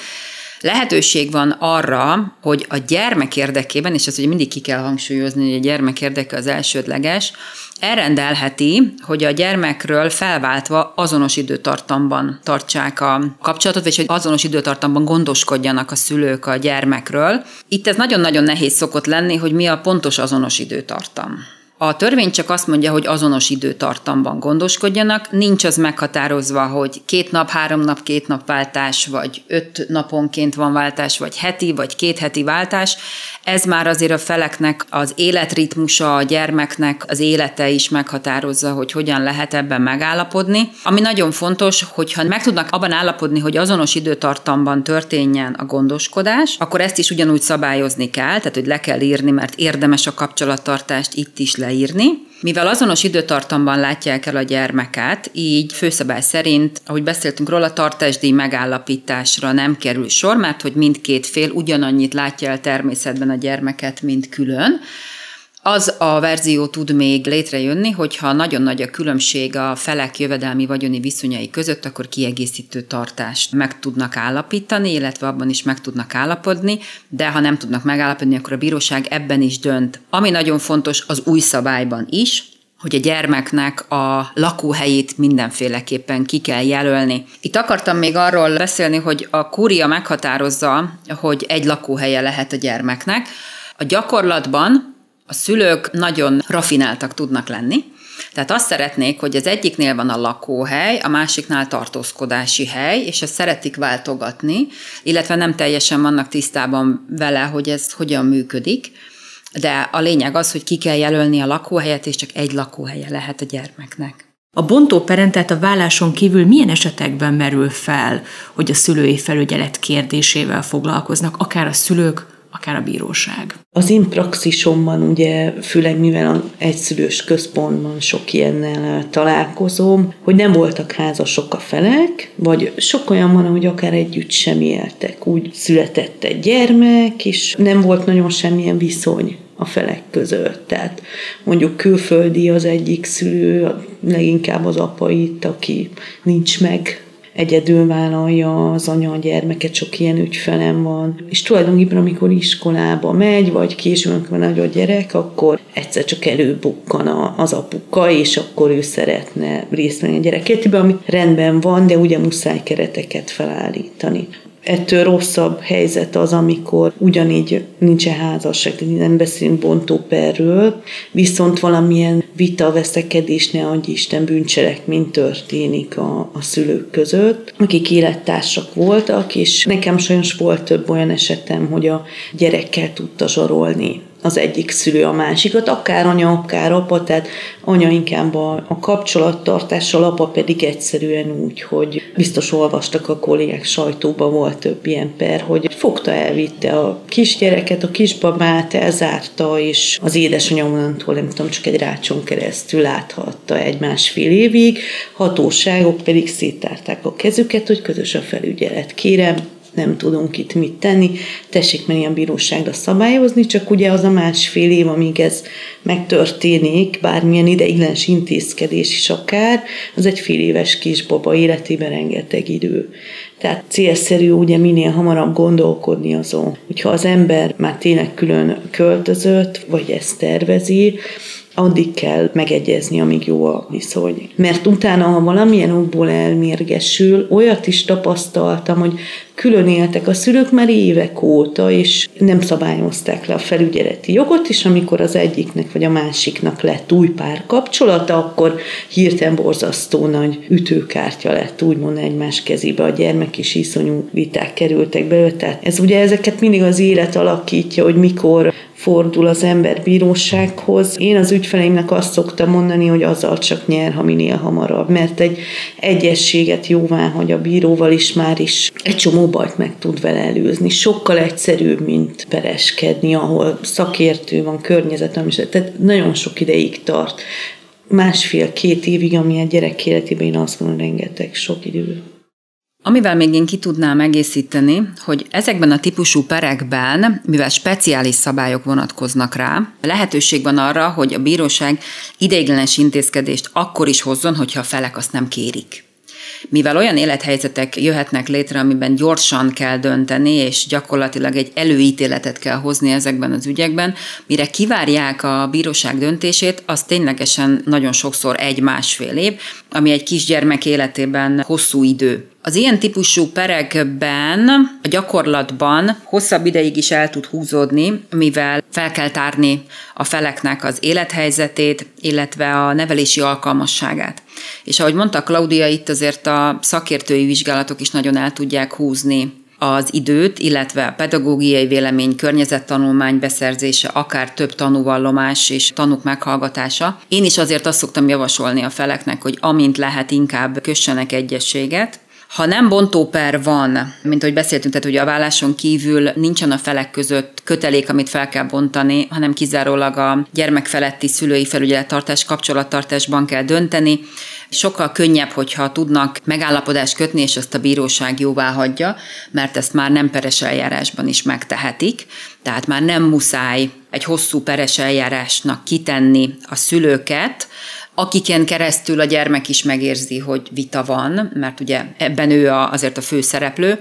lehetőség van arra, hogy a gyermek érdekében, és ezt ugye mindig ki kell hangsúlyozni, hogy a gyermek érdeke az elsődleges, elrendelheti, hogy a gyermekről felváltva azonos időtartamban tartsák a kapcsolatot, és hogy azonos időtartamban gondoskodjanak a szülők a gyermekről. Itt ez nagyon-nagyon nehéz szokott lenni, hogy mi a pontos azonos időtartam. A törvény csak azt mondja, hogy azonos időtartamban gondoskodjanak, nincs az meghatározva, hogy két nap, három nap, két nap váltás, vagy öt naponként van váltás, vagy heti, vagy két heti váltás. Ez már azért a feleknek az életritmusa, a gyermeknek az élete is meghatározza, hogy hogyan lehet ebben megállapodni. Ami nagyon fontos, hogyha meg tudnak abban állapodni, hogy azonos időtartamban történjen a gondoskodás, akkor ezt is ugyanúgy szabályozni kell, tehát hogy le kell írni, mert érdemes a kapcsolattartást itt is leírni. Mivel azonos időtartamban látják el a gyermeket, így főszabály szerint, ahogy beszéltünk róla, tartásdíj megállapításra nem kerül sor, mert hogy mindkét fél ugyanannyit látja el természetben a gyermeket, mint külön. Az a verzió tud még létrejönni, hogyha nagyon nagy a különbség a felek jövedelmi vagyoni viszonyai között, akkor kiegészítő tartást meg tudnak állapítani, illetve abban is meg tudnak állapodni, de ha nem tudnak megállapodni, akkor a bíróság ebben is dönt. Ami nagyon fontos az új szabályban is, hogy a gyermeknek a lakóhelyét mindenféleképpen ki kell jelölni. Itt akartam még arról beszélni, hogy a kúria meghatározza, hogy egy lakóhelye lehet a gyermeknek. A gyakorlatban a szülők nagyon rafináltak tudnak lenni, tehát azt szeretnék, hogy az egyiknél van a lakóhely, a másiknál tartózkodási hely, és ezt szeretik váltogatni, illetve nem teljesen vannak tisztában vele, hogy ez hogyan működik, de a lényeg az, hogy ki kell jelölni a lakóhelyet, és csak egy lakóhelye lehet a gyermeknek. A bontóperen, tehát a válláson kívül milyen esetekben merül fel, hogy a szülői felügyelet kérdésével foglalkoznak, akár a szülők, akár a bíróság. Az én praxisomban ugye, főleg mivel egyszülős központban sok ilyennel találkozom, hogy nem voltak házasok a felek, vagy sok olyan van, hogy akár együtt sem éltek. Úgy született egy gyermek, és nem volt nagyon semmilyen viszony a felek között. Tehát mondjuk külföldi az egyik szülő, leginkább az apa itt, aki nincs meg egyedül vállalja az anya a gyermeket, sok ilyen ügyfelem van. És tulajdonképpen, amikor iskolába megy, vagy később, amikor nagy a gyerek, akkor egyszer csak előbukkan az apuka, és akkor ő szeretne részt venni a gyereketében, ami rendben van, de ugye muszáj kereteket felállítani. Ettől rosszabb helyzet az, amikor ugyanígy nincsen házasság, tehát nem beszélünk bontóperről, viszont valamilyen vita, veszekedés, ne adj Isten bűncselekmény történik a, a szülők között, akik élettársak voltak, és nekem sajnos volt több olyan esetem, hogy a gyerekkel tudta zsarolni az egyik szülő a másikat, akár anya, akár apa, tehát anya inkább a, a kapcsolattartással, apa pedig egyszerűen úgy, hogy biztos olvastak a kollégák sajtóban, volt több ilyen per, hogy fogta, elvitte a kisgyereket, a kisbabát, elzárta, és az édesanyja onnantól, nem tudom, csak egy rácson keresztül láthatta egy másfél évig, hatóságok pedig széttárták a kezüket, hogy közös a felügyelet. Kérem, nem tudunk itt mit tenni, tessék menni a bíróságra szabályozni, csak ugye az a másfél év, amíg ez megtörténik, bármilyen ideiglenes intézkedés is akár, az egy fél éves kisbaba életében rengeteg idő. Tehát célszerű ugye minél hamarabb gondolkodni azon, hogyha az ember már tényleg külön költözött, vagy ezt tervezi, addig kell megegyezni, amíg jó a viszony. Mert utána, ha valamilyen okból elmérgesül, olyat is tapasztaltam, hogy külön éltek a szülők már évek óta, és nem szabályozták le a felügyeleti jogot, és amikor az egyiknek vagy a másiknak lett új pár kapcsolata, akkor hirtelen borzasztó nagy ütőkártya lett, úgymond egymás kezébe a gyermek, és iszonyú viták kerültek belőle. Tehát ez ugye ezeket mindig az élet alakítja, hogy mikor fordul az ember bírósághoz. Én az ügyfeleimnek azt szoktam mondani, hogy azzal csak nyer, ha minél hamarabb, mert egy egyességet jóvá, hogy a bíróval is már is egy csomó bajt meg tud vele előzni. Sokkal egyszerűbb, mint pereskedni, ahol szakértő van, környezet, tehát nagyon sok ideig tart. Másfél-két évig, ami a gyerek életében én azt mondom, rengeteg sok idő. Amivel még én ki tudnám egészíteni, hogy ezekben a típusú perekben, mivel speciális szabályok vonatkoznak rá, lehetőség van arra, hogy a bíróság ideiglenes intézkedést akkor is hozzon, hogyha a felek azt nem kérik. Mivel olyan élethelyzetek jöhetnek létre, amiben gyorsan kell dönteni, és gyakorlatilag egy előítéletet kell hozni ezekben az ügyekben, mire kivárják a bíróság döntését, az ténylegesen nagyon sokszor egy-másfél év, ami egy kisgyermek életében hosszú idő. Az ilyen típusú perekben a gyakorlatban hosszabb ideig is el tud húzódni, mivel fel kell tárni a feleknek az élethelyzetét, illetve a nevelési alkalmasságát. És ahogy mondta Claudia, itt azért a szakértői vizsgálatok is nagyon el tudják húzni az időt, illetve a pedagógiai vélemény, környezettanulmány beszerzése, akár több tanúvallomás és tanúk meghallgatása. Én is azért azt szoktam javasolni a feleknek, hogy amint lehet, inkább kössenek egyességet, ha nem bontóper van, mint ahogy beszéltünk, tehát hogy a válláson kívül nincsen a felek között kötelék, amit fel kell bontani, hanem kizárólag a gyermek feletti szülői felügyelettartás kapcsolattartásban kell dönteni. Sokkal könnyebb, hogyha tudnak megállapodást kötni, és ezt a bíróság jóvá hagyja, mert ezt már nem peres eljárásban is megtehetik. Tehát már nem muszáj egy hosszú peres eljárásnak kitenni a szülőket, akiken keresztül a gyermek is megérzi, hogy vita van, mert ugye ebben ő a, azért a fő szereplő,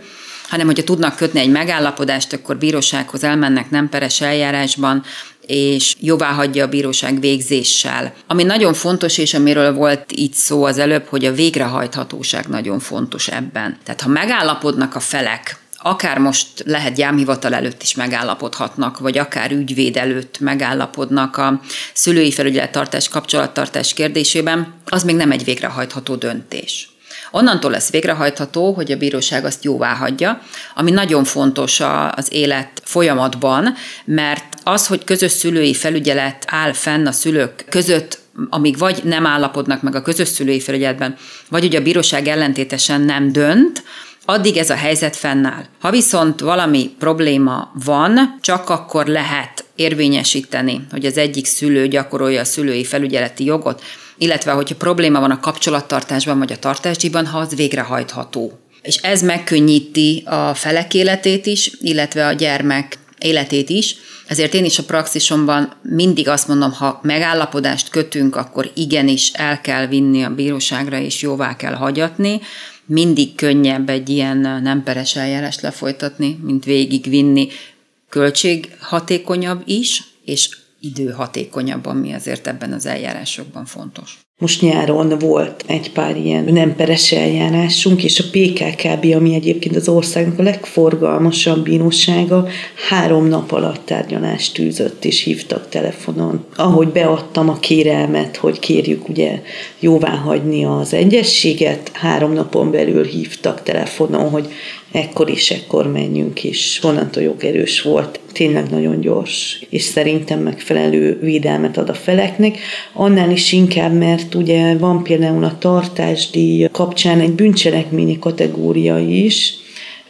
hanem hogyha tudnak kötni egy megállapodást, akkor bírósághoz elmennek nem peres eljárásban, és jóvá hagyja a bíróság végzéssel. Ami nagyon fontos, és amiről volt itt szó az előbb, hogy a végrehajthatóság nagyon fontos ebben. Tehát ha megállapodnak a felek, akár most lehet gyámhivatal előtt is megállapodhatnak, vagy akár ügyvéd előtt megállapodnak a szülői felügyelettartás, kapcsolattartás kérdésében, az még nem egy végrehajtható döntés. Onnantól lesz végrehajtható, hogy a bíróság azt jóvá hagyja, ami nagyon fontos az élet folyamatban, mert az, hogy közös szülői felügyelet áll fenn a szülők között, amíg vagy nem állapodnak meg a közös szülői felügyeletben, vagy ugye a bíróság ellentétesen nem dönt, addig ez a helyzet fennáll. Ha viszont valami probléma van, csak akkor lehet érvényesíteni, hogy az egyik szülő gyakorolja a szülői felügyeleti jogot, illetve hogyha probléma van a kapcsolattartásban vagy a tartásdíjban, ha az végrehajtható. És ez megkönnyíti a felek életét is, illetve a gyermek életét is, ezért én is a praxisomban mindig azt mondom, ha megállapodást kötünk, akkor igenis el kell vinni a bíróságra, és jóvá kell hagyatni, mindig könnyebb egy ilyen nem peres eljárást lefolytatni, mint végigvinni. Költséghatékonyabb is, és időhatékonyabb, ami azért ebben az eljárásokban fontos. Most nyáron volt egy pár ilyen nem peres eljárásunk, és a PKKB, ami egyébként az országnak a legforgalmasabb bírósága, három nap alatt tárgyalást tűzött, és hívtak telefonon. Ahogy beadtam a kérelmet, hogy kérjük ugye jóvá hagyni az egyességet, három napon belül hívtak telefonon, hogy ekkor is, ekkor menjünk is. Onnantól jogerős volt, tényleg nagyon gyors, és szerintem megfelelő védelmet ad a feleknek. Annál is inkább, mert ugye van például a tartásdíj kapcsán egy bűncselekményi kategória is,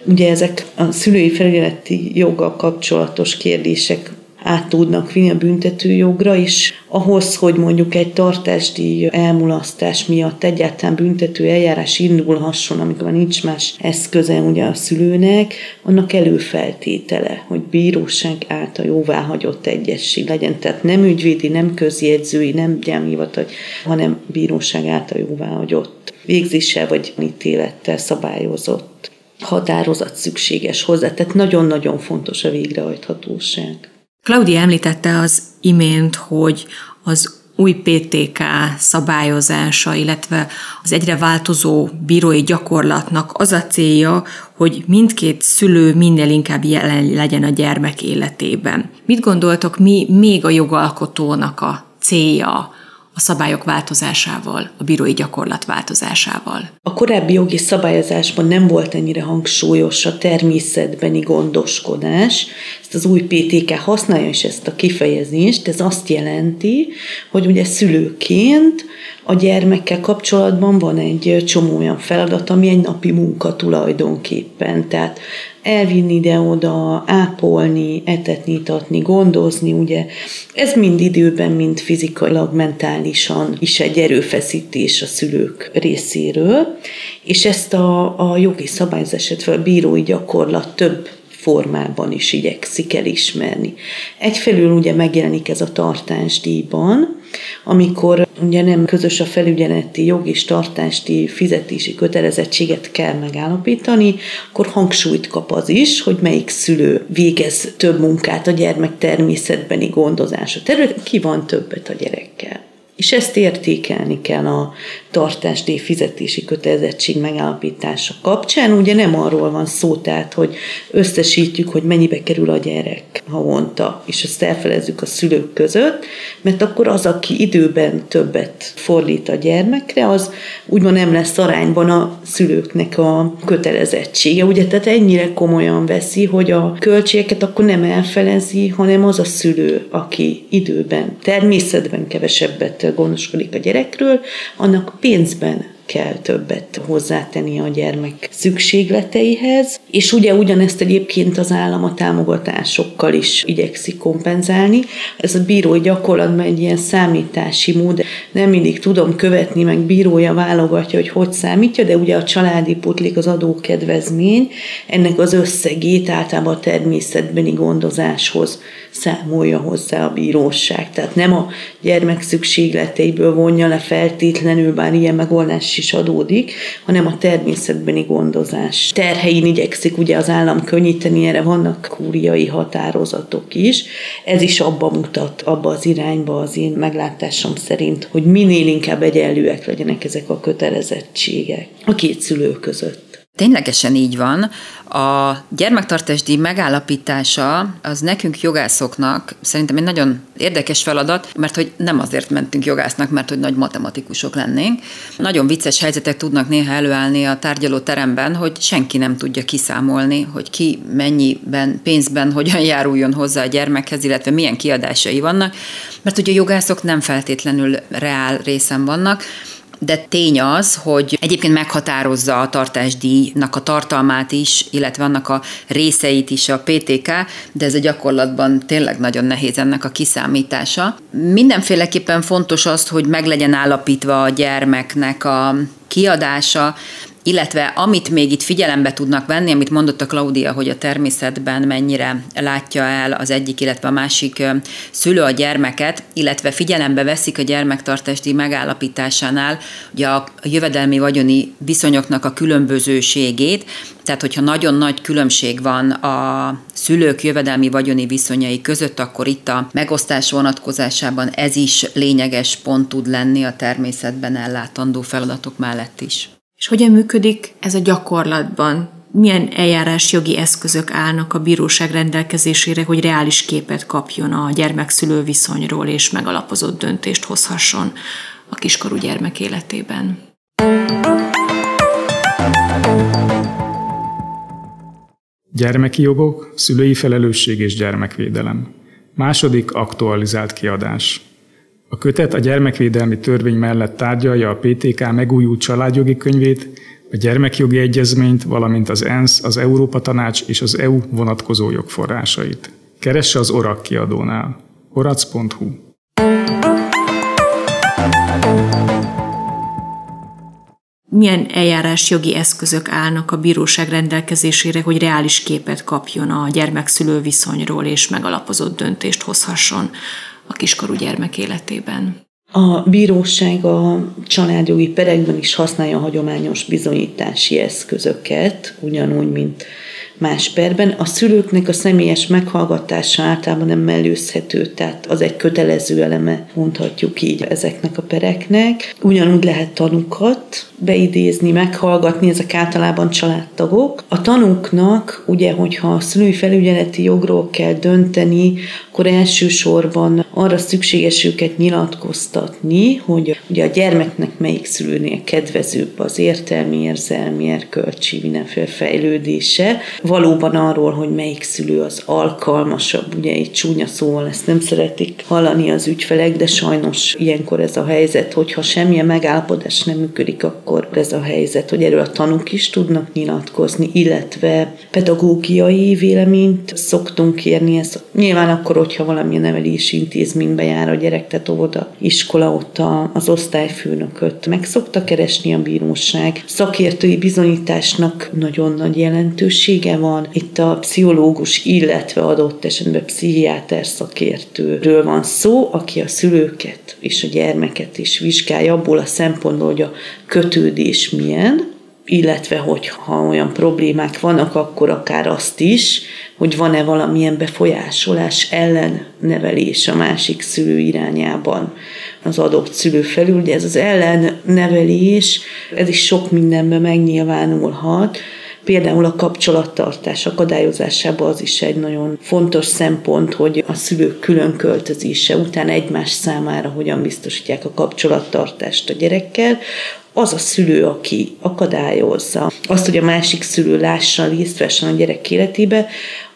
Ugye ezek a szülői felügyeleti joggal kapcsolatos kérdések át tudnak vinni a büntetőjogra, és ahhoz, hogy mondjuk egy tartásdíj elmulasztás miatt egyáltalán büntető eljárás indulhasson, amikor nincs más eszköze ugye a szülőnek, annak előfeltétele, hogy bíróság által jóváhagyott egyesség legyen. Tehát nem ügyvédi, nem közjegyzői, nem gyámhivatal, hanem bíróság által jóváhagyott végzéssel vagy ítélettel szabályozott határozat szükséges hozzá. Tehát nagyon-nagyon fontos a végrehajthatóság. Claudia említette az imént, hogy az új PTK szabályozása, illetve az egyre változó bírói gyakorlatnak az a célja, hogy mindkét szülő minél inkább jelen legyen a gyermek életében. Mit gondoltok, mi még a jogalkotónak a célja a szabályok változásával, a bírói gyakorlat változásával. A korábbi jogi szabályozásban nem volt ennyire hangsúlyos a természetbeni gondoskodás. Ezt az új PTK használja is ezt a kifejezést, ez azt jelenti, hogy ugye szülőként a gyermekkel kapcsolatban van egy csomó olyan feladat, ami egy napi munka tulajdonképpen. Tehát elvinni ide-oda, ápolni, etetni, itatni, gondozni, ugye ez mind időben, mind fizikailag, mentálisan is egy erőfeszítés a szülők részéről, és ezt a, a jogi szabályozás, a bírói gyakorlat több formában is igyekszik elismerni. Egyfelől ugye megjelenik ez a tartásdíjban, amikor ugye nem közös a felügyeleti jog és tartásti fizetési kötelezettséget kell megállapítani, akkor hangsúlyt kap az is, hogy melyik szülő végez több munkát a gyermek természetbeni gondozása terület, ki van többet a gyerekkel. És ezt értékelni kell a tartásdíj fizetési kötelezettség megállapítása kapcsán. Ugye nem arról van szó, tehát, hogy összesítjük, hogy mennyibe kerül a gyerek havonta, és ezt elfelezzük a szülők között, mert akkor az, aki időben többet fordít a gyermekre, az úgymond nem lesz arányban a szülőknek a kötelezettsége. Ugye, tehát ennyire komolyan veszi, hogy a költségeket akkor nem elfelezi, hanem az a szülő, aki időben, természetben kevesebbet gondoskodik a gyerekről, annak pénzben kell többet hozzátenni a gyermek szükségleteihez, és ugye ugyanezt egyébként az állam a támogatásokkal is igyekszik kompenzálni. Ez a bírói gyakorlatban egy ilyen számítási mód, nem mindig tudom követni, meg bírója válogatja, hogy hogy számítja, de ugye a családi putlik az adókedvezmény, ennek az összegét általában a természetbeni gondozáshoz számolja hozzá a bíróság. Tehát nem a gyermek szükségleteiből vonja le feltétlenül, bár ilyen megoldás is adódik, hanem a természetbeni gondozás terhein igyekszik ugye az állam könnyíteni, erre vannak kúriai határozatok is. Ez is abba mutat, abba az irányba az én meglátásom szerint, hogy minél inkább egyenlőek legyenek ezek a kötelezettségek a két szülő között. Ténylegesen így van. A gyermektartásdíj megállapítása az nekünk jogászoknak szerintem egy nagyon érdekes feladat, mert hogy nem azért mentünk jogásznak, mert hogy nagy matematikusok lennénk. Nagyon vicces helyzetek tudnak néha előállni a tárgyaló teremben, hogy senki nem tudja kiszámolni, hogy ki mennyiben, pénzben hogyan járuljon hozzá a gyermekhez, illetve milyen kiadásai vannak, mert hogy a jogászok nem feltétlenül reál részen vannak, de tény az, hogy egyébként meghatározza a tartásdíjnak a tartalmát is, illetve annak a részeit is a PTK, de ez a gyakorlatban tényleg nagyon nehéz ennek a kiszámítása. Mindenféleképpen fontos az, hogy meg legyen állapítva a gyermeknek a kiadása, illetve amit még itt figyelembe tudnak venni, amit mondott a Claudia, hogy a természetben mennyire látja el az egyik, illetve a másik szülő a gyermeket, illetve figyelembe veszik a gyermektartási megállapításánál ugye a jövedelmi vagyoni viszonyoknak a különbözőségét, tehát hogyha nagyon nagy különbség van a szülők jövedelmi vagyoni viszonyai között, akkor itt a megosztás vonatkozásában ez is lényeges pont tud lenni a természetben ellátandó feladatok mellett is. És hogyan működik ez a gyakorlatban? Milyen eljárás jogi eszközök állnak a bíróság rendelkezésére, hogy reális képet kapjon a gyermekszülő viszonyról és megalapozott döntést hozhasson a kiskorú gyermek életében? Gyermeki jogok, szülői felelősség és gyermekvédelem. Második aktualizált kiadás. A kötet a gyermekvédelmi törvény mellett tárgyalja a PTK megújult családjogi könyvét, a gyermekjogi egyezményt, valamint az ENSZ, az Európa Tanács és az EU vonatkozó jogforrásait. Keresse az ORAK kiadónál. orac.hu milyen eljárás jogi eszközök állnak a bíróság rendelkezésére, hogy reális képet kapjon a gyermekszülő viszonyról és megalapozott döntést hozhasson a kiskorú gyermek életében. A bíróság a családjogi perekben is használja a hagyományos bizonyítási eszközöket, ugyanúgy, mint más perben. A szülőknek a személyes meghallgatása általában nem mellőzhető, tehát az egy kötelező eleme, mondhatjuk így ezeknek a pereknek. Ugyanúgy lehet tanukat beidézni, meghallgatni, ezek általában családtagok. A tanúknak, ugye, hogyha a szülői felügyeleti jogról kell dönteni, akkor elsősorban arra szükséges őket nyilatkoztatni, hogy ugye a gyermeknek melyik szülőnél kedvezőbb az értelmi, érzelmi, erkölcsi, mindenféle fejlődése. Valóban arról, hogy melyik szülő az alkalmasabb, ugye egy csúnya szóval ezt nem szeretik hallani az ügyfelek, de sajnos ilyenkor ez a helyzet, hogyha semmilyen megállapodás nem működik, akkor ez a helyzet, hogy erről a tanúk is tudnak nyilatkozni, illetve pedagógiai véleményt szoktunk kérni, ez nyilván akkor, hogyha valamilyen nevelési intézménybe jár a gyerek, tehát óvoda, iskola, ott az osztályfőnököt meg szokta keresni a bíróság. Szakértői bizonyításnak nagyon nagy jelentősége van. Itt a pszichológus, illetve adott esetben pszichiáter szakértőről van szó, aki a szülőket és a gyermeket is vizsgálja abból a szempontból, hogy a kötődés milyen, illetve hogy ha olyan problémák vannak, akkor akár azt is, hogy van-e valamilyen befolyásolás ellen nevelés a másik szülő irányában az adott szülő felül. Ugye ez az ellennevelés, ez is sok mindenben megnyilvánulhat, Például a kapcsolattartás akadályozásában az is egy nagyon fontos szempont, hogy a szülők külön költözése után egymás számára hogyan biztosítják a kapcsolattartást a gyerekkel, az a szülő, aki akadályozza azt, hogy a másik szülő lássa, részt vessen a gyerek életébe,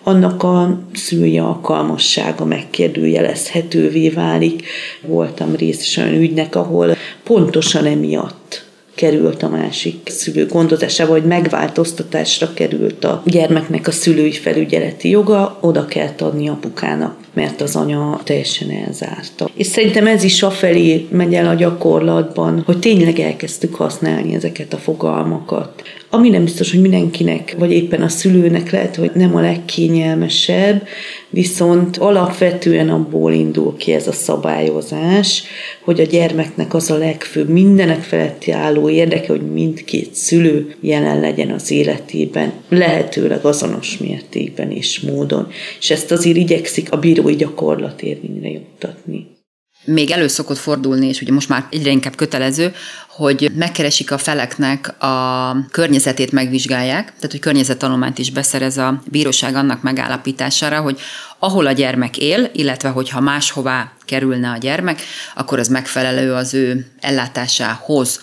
annak a szülői alkalmassága megkérdőjelezhetővé válik. Voltam részes olyan ügynek, ahol pontosan emiatt került a másik szülő gondozásába, vagy megváltoztatásra került a gyermeknek a szülői felügyeleti joga, oda kell adni apukának, mert az anya teljesen elzárta. És szerintem ez is afelé megy el a gyakorlatban, hogy tényleg elkezdtük használni ezeket a fogalmakat. Ami nem biztos, hogy mindenkinek, vagy éppen a szülőnek lehet, hogy nem a legkényelmesebb, viszont alapvetően abból indul ki ez a szabályozás, hogy a gyermeknek az a legfőbb, mindenek feletti álló érdeke, hogy mindkét szülő jelen legyen az életében, lehetőleg azonos mértékben és módon. És ezt azért igyekszik a bírói gyakorlat érvényre juttatni még elő szokott fordulni, és ugye most már egyre inkább kötelező, hogy megkeresik a feleknek a környezetét megvizsgálják, tehát hogy környezettanulmányt is beszerez a bíróság annak megállapítására, hogy ahol a gyermek él, illetve hogyha máshová kerülne a gyermek, akkor az megfelelő az ő ellátásához.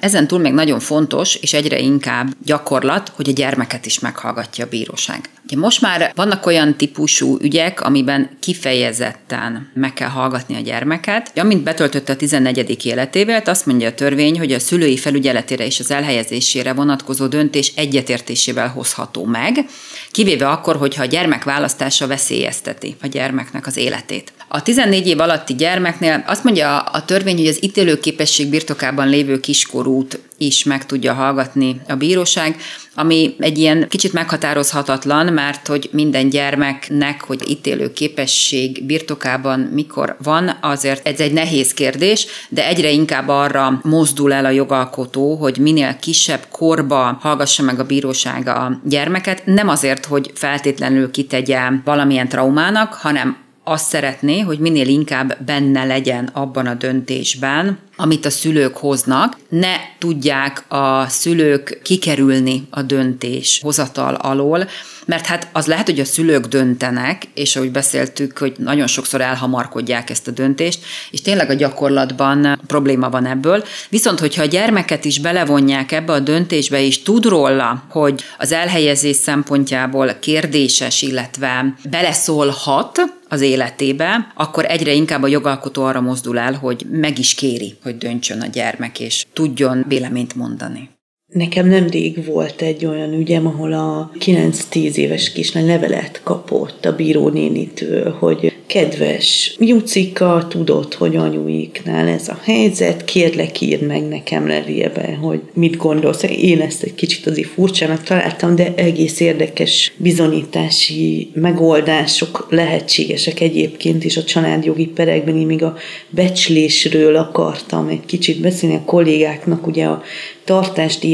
Ezen túl még nagyon fontos, és egyre inkább gyakorlat, hogy a gyermeket is meghallgatja a bíróság. Ugye most már vannak olyan típusú ügyek, amiben kifejezetten meg kell hallgatni a gyermeket. Amint betöltötte a 14. életével, azt mondja a törvény, hogy a szülői felügyeletére és az elhelyezésére vonatkozó döntés egyetértésével hozható meg, kivéve akkor, hogyha a gyermek választása veszélyezteti a gyermeknek az életét. A 14 év alatti gyermeknél azt mondja a törvény, hogy az ítélőképesség birtokában lévő kiskorút is meg tudja hallgatni a bíróság, ami egy ilyen kicsit meghatározhatatlan, mert hogy minden gyermeknek, hogy ítélő képesség birtokában mikor van, azért ez egy nehéz kérdés, de egyre inkább arra mozdul el a jogalkotó, hogy minél kisebb korba hallgassa meg a bíróság a gyermeket, nem azért, hogy feltétlenül kitegye valamilyen traumának, hanem azt szeretné, hogy minél inkább benne legyen abban a döntésben, amit a szülők hoznak, ne tudják a szülők kikerülni a döntés hozatal alól, mert hát az lehet, hogy a szülők döntenek, és ahogy beszéltük, hogy nagyon sokszor elhamarkodják ezt a döntést, és tényleg a gyakorlatban probléma van ebből. Viszont, hogyha a gyermeket is belevonják ebbe a döntésbe, és tud róla, hogy az elhelyezés szempontjából kérdéses, illetve beleszólhat, az életébe, akkor egyre inkább a jogalkotó arra mozdul el, hogy meg is kéri, hogy döntsön a gyermek, és tudjon véleményt mondani. Nekem nemrég volt egy olyan ügyem, ahol a 9-10 éves kislány levelet kapott a bírónénitől, hogy kedves Jucika, tudod, hogy anyuiknál ez a helyzet, kérlek írd meg nekem levélbe, hogy mit gondolsz. Én ezt egy kicsit azért furcsának találtam, de egész érdekes bizonyítási megoldások lehetségesek egyébként is a családjogi perekben. Én még a becslésről akartam egy kicsit beszélni a kollégáknak, ugye a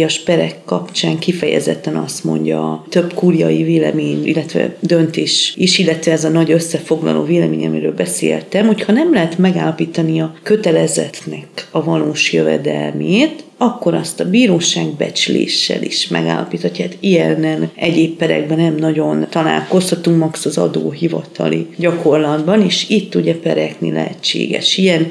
tartásdíjas perek kapcsán kifejezetten azt mondja több kurjai vélemény, illetve döntés is, illetve ez a nagy összefoglaló vélemény, amiről beszéltem, hogyha nem lehet megállapítani a kötelezetnek a valós jövedelmét, akkor azt a bíróság becsléssel is megállapíthatja. Hát ilyenen egyéb perekben nem nagyon találkozhatunk, max az adóhivatali gyakorlatban, és itt ugye perekni lehetséges ilyen,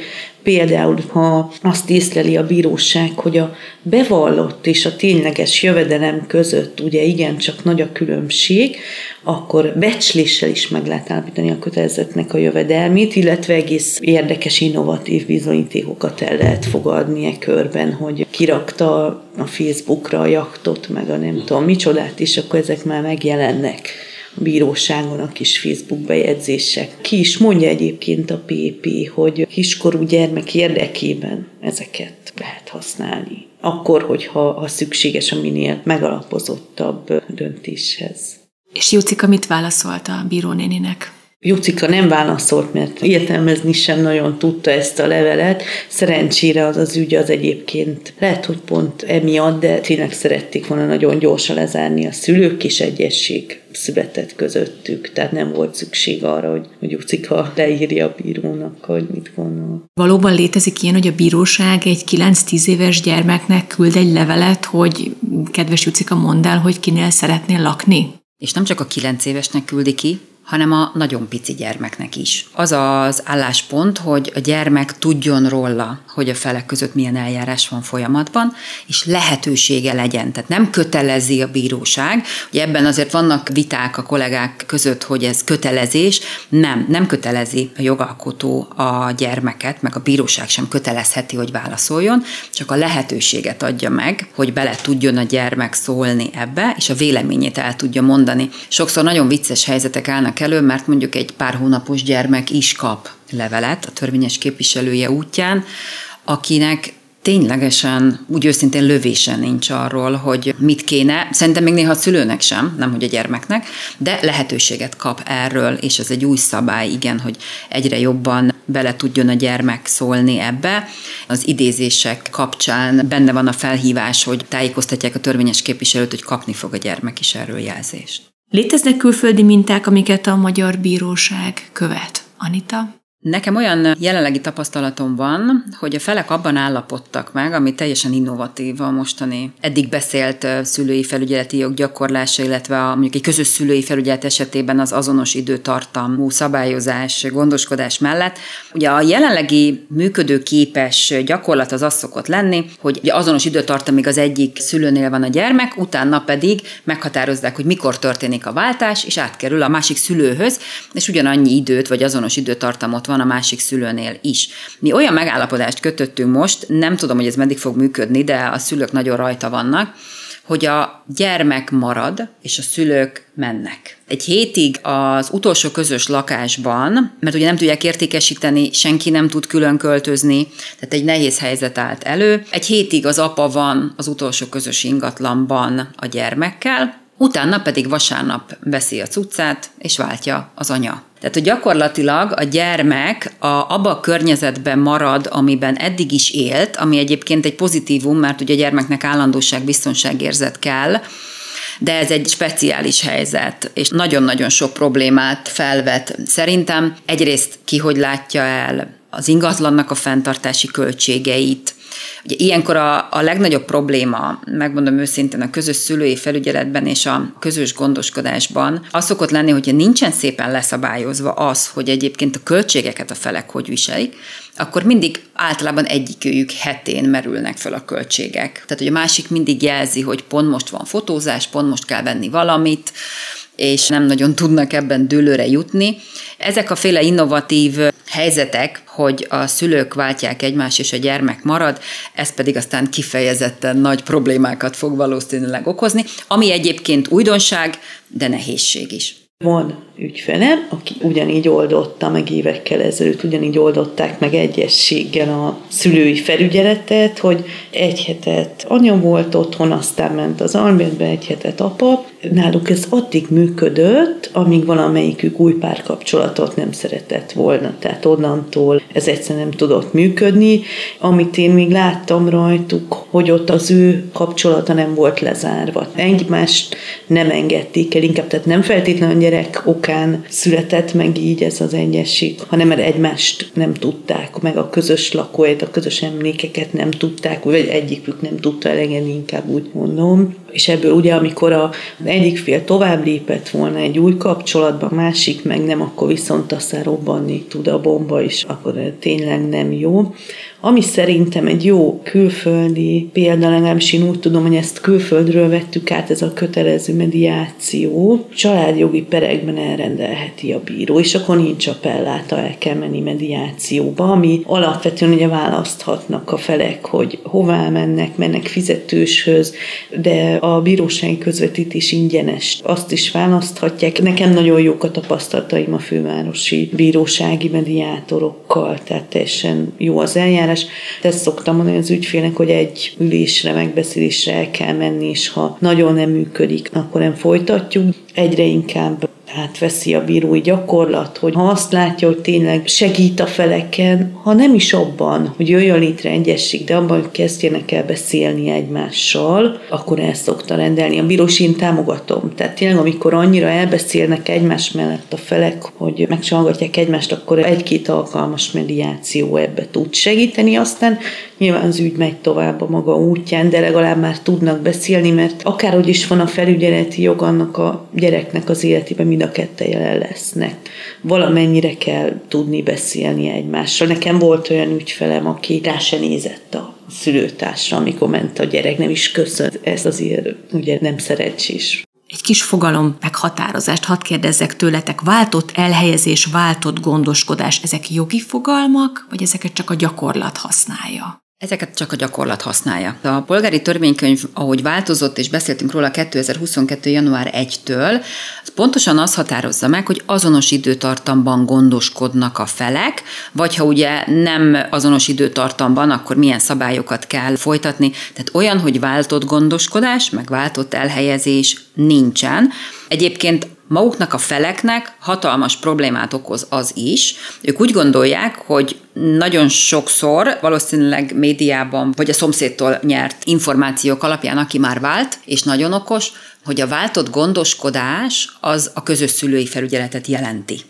Például, ha azt észleli a bíróság, hogy a bevallott és a tényleges jövedelem között ugye igencsak nagy a különbség, akkor becsléssel is meg lehet állapítani a kötelezettnek a jövedelmét, illetve egész érdekes, innovatív bizonyítékokat el lehet fogadni e körben, hogy kirakta a Facebookra a jaktot, meg a nem tudom micsodát, és akkor ezek már megjelennek bíróságon a kis Facebook bejegyzések. Ki is mondja egyébként a PP, hogy kiskorú gyermek érdekében ezeket lehet használni. Akkor, hogyha ha szükséges a minél megalapozottabb döntéshez. És Jucika mit válaszolta a bírónéninek? Jucika nem válaszolt, mert értelmezni sem nagyon tudta ezt a levelet. Szerencsére az az ügy az egyébként lehet, hogy pont emiatt, de tényleg szerették volna nagyon gyorsan lezárni a szülők, és egyesség született közöttük, tehát nem volt szükség arra, hogy, hogy Jucika leírja a bírónak, hogy mit gondol. Valóban létezik ilyen, hogy a bíróság egy 9-10 éves gyermeknek küld egy levelet, hogy kedves Jucika, mondd el, hogy kinél szeretnél lakni? És nem csak a 9 évesnek küldi ki, hanem a nagyon pici gyermeknek is. Az az álláspont, hogy a gyermek tudjon róla, hogy a felek között milyen eljárás van folyamatban, és lehetősége legyen. Tehát nem kötelezi a bíróság. Ugye ebben azért vannak viták a kollégák között, hogy ez kötelezés. Nem, nem kötelezi a jogalkotó a gyermeket, meg a bíróság sem kötelezheti, hogy válaszoljon, csak a lehetőséget adja meg, hogy bele tudjon a gyermek szólni ebbe, és a véleményét el tudja mondani. Sokszor nagyon vicces helyzetek állnak fordulnak elő, mert mondjuk egy pár hónapos gyermek is kap levelet a törvényes képviselője útján, akinek ténylegesen úgy őszintén lövésen nincs arról, hogy mit kéne, szerintem még néha a szülőnek sem, nem hogy a gyermeknek, de lehetőséget kap erről, és ez egy új szabály, igen, hogy egyre jobban bele tudjon a gyermek szólni ebbe. Az idézések kapcsán benne van a felhívás, hogy tájékoztatják a törvényes képviselőt, hogy kapni fog a gyermek is erről jelzést. Léteznek külföldi minták, amiket a magyar bíróság követ? Anita? Nekem olyan jelenlegi tapasztalatom van, hogy a felek abban állapodtak meg, ami teljesen innovatív a mostani eddig beszélt szülői felügyeleti jog gyakorlása, illetve a, mondjuk egy közös szülői felügyelet esetében az azonos időtartamú szabályozás, gondoskodás mellett. Ugye a jelenlegi működőképes gyakorlat az az szokott lenni, hogy ugye azonos időtartamig az egyik szülőnél van a gyermek, utána pedig meghatározzák, hogy mikor történik a váltás, és átkerül a másik szülőhöz, és ugyanannyi időt vagy azonos időtartamot van van a másik szülőnél is. Mi olyan megállapodást kötöttünk most, nem tudom, hogy ez meddig fog működni, de a szülők nagyon rajta vannak, hogy a gyermek marad, és a szülők mennek. Egy hétig az utolsó közös lakásban, mert ugye nem tudják értékesíteni, senki nem tud külön költözni, tehát egy nehéz helyzet állt elő. Egy hétig az apa van az utolsó közös ingatlanban a gyermekkel, utána pedig vasárnap veszi a cuccát, és váltja az anya. Tehát, hogy gyakorlatilag a gyermek a, abba a környezetben marad, amiben eddig is élt, ami egyébként egy pozitívum, mert ugye a gyermeknek állandóság, biztonságérzet kell, de ez egy speciális helyzet, és nagyon-nagyon sok problémát felvet. Szerintem egyrészt ki hogy látja el az ingatlannak a fenntartási költségeit, Ugye ilyenkor a, a legnagyobb probléma, megmondom őszintén, a közös szülői felügyeletben és a közös gondoskodásban az szokott lenni, hogyha nincsen szépen leszabályozva az, hogy egyébként a költségeket a felek hogy viselik, akkor mindig általában egyikőjük hetén merülnek fel a költségek. Tehát, hogy a másik mindig jelzi, hogy pont most van fotózás, pont most kell venni valamit, és nem nagyon tudnak ebben dőlőre jutni. Ezek a féle innovatív helyzetek, hogy a szülők váltják egymást, és a gyermek marad, ez pedig aztán kifejezetten nagy problémákat fog valószínűleg okozni, ami egyébként újdonság, de nehézség is. Van ügyfelem, aki ugyanígy oldotta meg évekkel ezelőtt, ugyanígy oldották meg egyességgel a szülői felügyeletet, hogy egy hetet anya volt otthon, aztán ment az albérbe, egy hetet apa. Náluk ez addig működött, amíg valamelyikük új párkapcsolatot nem szeretett volna. Tehát onnantól ez egyszer nem tudott működni. Amit én még láttam rajtuk, hogy ott az ő kapcsolata nem volt lezárva. Egymást nem engedték el, inkább tehát nem feltétlenül a gyerek okán született meg így ez az egyesség, hanem mert egymást nem tudták, meg a közös lakóért, a közös emlékeket nem tudták, vagy egyikük nem tudta elengedni, inkább úgy mondom. És ebből ugye, amikor a egyik fél tovább lépett volna egy új kapcsolatba, másik meg nem, akkor viszont aztán robbanni tud a bomba is, akkor tényleg nem jó. Ami szerintem egy jó külföldi példa, legalábbis én úgy tudom, hogy ezt külföldről vettük át, ez a kötelező mediáció. Családjogi perekben elrendelheti a bíró, és akkor nincs appelláta, el kell menni mediációba, ami alapvetően ugye választhatnak a felek, hogy hová mennek, mennek fizetőshöz, de a bírósági közvetítés ingyenes. Azt is választhatják. Nekem nagyon jók a tapasztalataim a fővárosi bírósági mediátorokkal, tehát teljesen jó az eljárás eljárás. Ezt szoktam mondani az ügyfélnek, hogy egy ülésre, megbeszélésre el kell menni, és ha nagyon nem működik, akkor nem folytatjuk. Egyre inkább átveszi a bírói gyakorlat, hogy ha azt látja, hogy tényleg segít a feleken, ha nem is abban, hogy jöjjön létre egyesség, de abban, hogy kezdjenek el beszélni egymással, akkor el szokta rendelni. A bírós én támogatom. Tehát tényleg, amikor annyira elbeszélnek egymás mellett a felek, hogy megsallgatják egymást, akkor egy-két alkalmas mediáció ebbe tud segíteni. Aztán nyilván az ügy megy tovább a maga útján, de legalább már tudnak beszélni, mert akárhogy is van a felügyeleti jog annak a gyereknek az életében, mind a kette jelen lesznek. Valamennyire kell tudni beszélni egymással. Nekem volt olyan ügyfelem, aki rá se nézett a szülőtársra, amikor ment a gyerek, nem is köszönt. Ez azért ugye nem szerencsés. Egy kis fogalom meghatározást hadd kérdezzek tőletek. Váltott elhelyezés, váltott gondoskodás, ezek jogi fogalmak, vagy ezeket csak a gyakorlat használja? Ezeket csak a gyakorlat használja. A polgári törvénykönyv, ahogy változott, és beszéltünk róla 2022. január 1-től, az pontosan azt határozza meg, hogy azonos időtartamban gondoskodnak a felek, vagy ha ugye nem azonos időtartamban, akkor milyen szabályokat kell folytatni. Tehát olyan, hogy váltott gondoskodás, meg váltott elhelyezés nincsen. Egyébként maguknak a feleknek hatalmas problémát okoz az is. Ők úgy gondolják, hogy nagyon sokszor valószínűleg médiában vagy a szomszédtól nyert információk alapján, aki már vált, és nagyon okos, hogy a váltott gondoskodás az a közös szülői felügyeletet jelenti.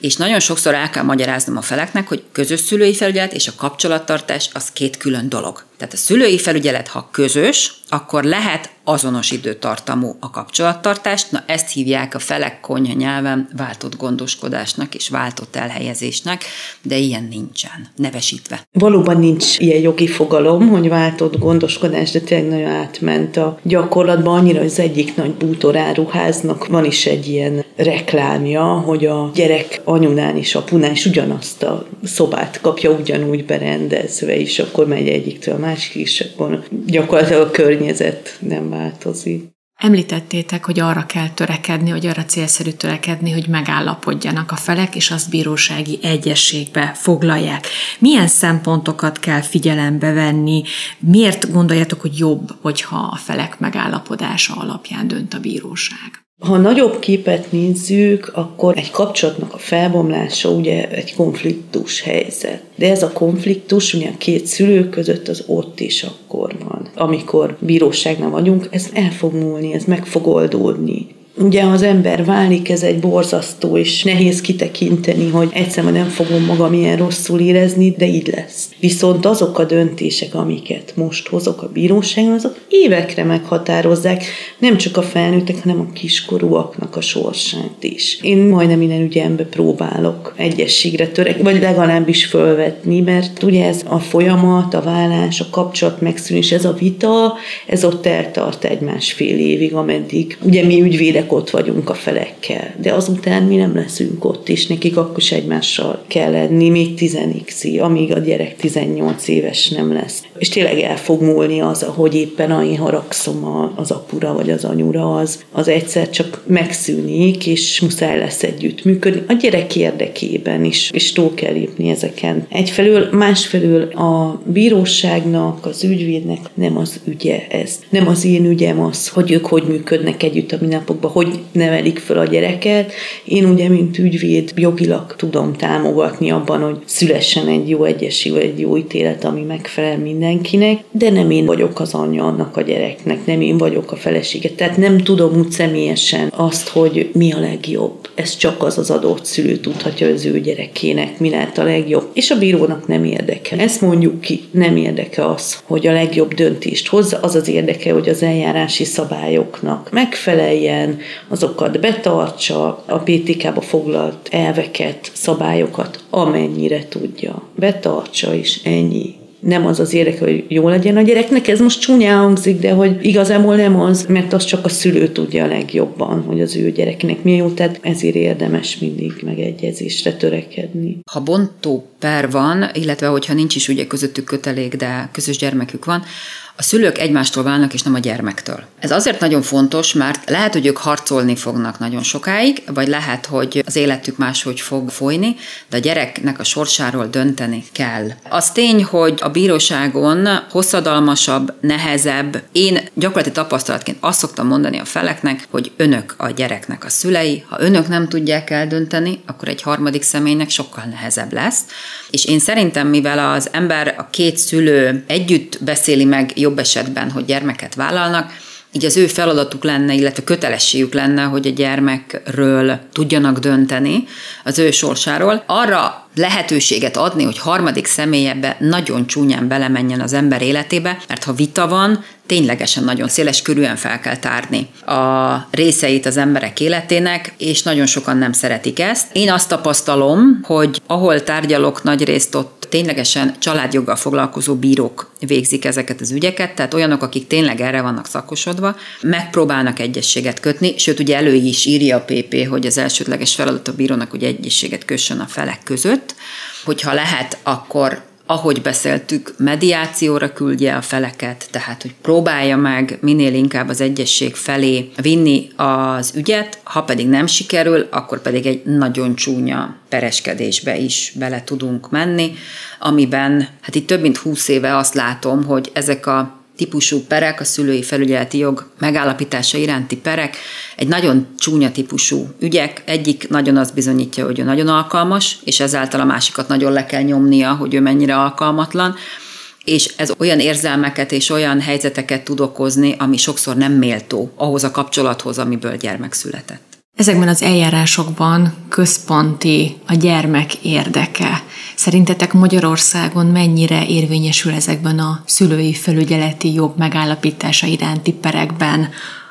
És nagyon sokszor el kell magyaráznom a feleknek, hogy közös szülői felügyelet és a kapcsolattartás az két külön dolog. Tehát a szülői felügyelet, ha közös, akkor lehet azonos időtartamú a kapcsolattartás. Na ezt hívják a felek konyha nyelven váltott gondoskodásnak és váltott elhelyezésnek, de ilyen nincsen. nevesítve. Valóban nincs ilyen jogi fogalom, hogy váltott gondoskodás, de tényleg nagyon átment a gyakorlatban annyira, az egyik nagy bútoráruháznak van is egy ilyen reklámja, hogy a gyerek anyunán és apunán is ugyanazt a szobát kapja ugyanúgy berendezve, és akkor megy egyiktől a másik, és akkor gyakorlatilag a környezet nem változik. Említettétek, hogy arra kell törekedni, hogy arra célszerű törekedni, hogy megállapodjanak a felek, és azt bírósági egyességbe foglalják. Milyen szempontokat kell figyelembe venni? Miért gondoljátok, hogy jobb, hogyha a felek megállapodása alapján dönt a bíróság? Ha nagyobb képet nézzük, akkor egy kapcsolatnak a felbomlása ugye egy konfliktus helyzet. De ez a konfliktus ugye a két szülő között az ott is akkor van. Amikor bíróságnál vagyunk, ez el fog múlni, ez meg fog oldódni. Ugye az ember válik, ez egy borzasztó, és nehéz kitekinteni, hogy egyszer nem fogom magam ilyen rosszul érezni, de így lesz. Viszont azok a döntések, amiket most hozok a bíróságon, azok évekre meghatározzák nem csak a felnőttek, hanem a kiskorúaknak a sorsát is. Én majdnem minden ügyembe próbálok egyességre törek, vagy legalábbis fölvetni, mert ugye ez a folyamat, a vállás, a kapcsolat megszűnés, ez a vita, ez ott eltart egy másfél évig, ameddig ugye mi ügyvédek felek ott vagyunk a felekkel, de azután mi nem leszünk ott, és nekik akkor is egymással kell lenni, még 10 x amíg a gyerek 18 éves nem lesz. És tényleg el fog múlni az, hogy éppen én haragszom az apura vagy az anyura, az, az egyszer csak megszűnik, és muszáj lesz együtt működni. A gyerek érdekében is, és túl kell lépni ezeken. Egyfelől, másfelől a bíróságnak, az ügyvédnek nem az ügye ez. Nem az én ügyem az, hogy ők hogy működnek együtt a mindennapokban, hogy nevelik föl a gyereket. Én ugye, mint ügyvéd, jogilag tudom támogatni abban, hogy szülessen egy jó egyesül, egy jó ítélet, ami megfelel mindenkinek, de nem én vagyok az anyja annak a gyereknek, nem én vagyok a felesége. Tehát nem tudom úgy személyesen azt, hogy mi a legjobb. Ez csak az az adott szülő tudhatja az ő gyerekének, mi lehet a legjobb. És a bírónak nem érdekel. Ezt mondjuk ki, nem érdeke az, hogy a legjobb döntést hozza, az az érdeke, hogy az eljárási szabályoknak megfeleljen, azokat betartsa, a PTK-ba foglalt elveket, szabályokat, amennyire tudja. Betartsa, és ennyi nem az az érdeke, hogy jó legyen a gyereknek, ez most csúnyán hangzik, de hogy igazából nem az, mert az csak a szülő tudja a legjobban, hogy az ő gyereknek mi jó, tehát ezért érdemes mindig megegyezésre törekedni. Ha bontó per van, illetve hogyha nincs is ugye közöttük kötelék, de közös gyermekük van, a szülők egymástól válnak, és nem a gyermektől. Ez azért nagyon fontos, mert lehet, hogy ők harcolni fognak nagyon sokáig, vagy lehet, hogy az életük máshogy fog folyni, de a gyereknek a sorsáról dönteni kell. Az tény, hogy a bíróságon hosszadalmasabb, nehezebb. Én gyakorlati tapasztalatként azt szoktam mondani a feleknek, hogy önök a gyereknek a szülei, ha önök nem tudják eldönteni, akkor egy harmadik személynek sokkal nehezebb lesz. És én szerintem, mivel az ember, a két szülő együtt beszéli meg jobb esetben, hogy gyermeket vállalnak, így az ő feladatuk lenne, illetve kötelességük lenne, hogy a gyermekről tudjanak dönteni, az ő sorsáról. Arra lehetőséget adni, hogy harmadik személyebe nagyon csúnyán belemenjen az ember életébe, mert ha vita van, ténylegesen nagyon széles körűen fel kell tárni a részeit az emberek életének, és nagyon sokan nem szeretik ezt. Én azt tapasztalom, hogy ahol tárgyalok nagy részt ott ténylegesen családjoggal foglalkozó bírók végzik ezeket az ügyeket, tehát olyanok, akik tényleg erre vannak szakosodva, megpróbálnak egyességet kötni, sőt ugye elő is írja a PP, hogy az elsődleges feladat a bírónak, hogy egyességet kössön a felek között, hogyha lehet, akkor ahogy beszéltük, mediációra küldje a feleket, tehát hogy próbálja meg minél inkább az egyesség felé vinni az ügyet, ha pedig nem sikerül, akkor pedig egy nagyon csúnya pereskedésbe is bele tudunk menni, amiben hát itt több mint húsz éve azt látom, hogy ezek a típusú perek, a szülői felügyeleti jog megállapítása iránti perek, egy nagyon csúnya típusú ügyek. Egyik nagyon az bizonyítja, hogy ő nagyon alkalmas, és ezáltal a másikat nagyon le kell nyomnia, hogy ő mennyire alkalmatlan és ez olyan érzelmeket és olyan helyzeteket tud okozni, ami sokszor nem méltó ahhoz a kapcsolathoz, amiből gyermek született. Ezekben az eljárásokban központi a gyermek érdeke. Szerintetek Magyarországon mennyire érvényesül ezekben a szülői felügyeleti jog megállapítása iránti perekben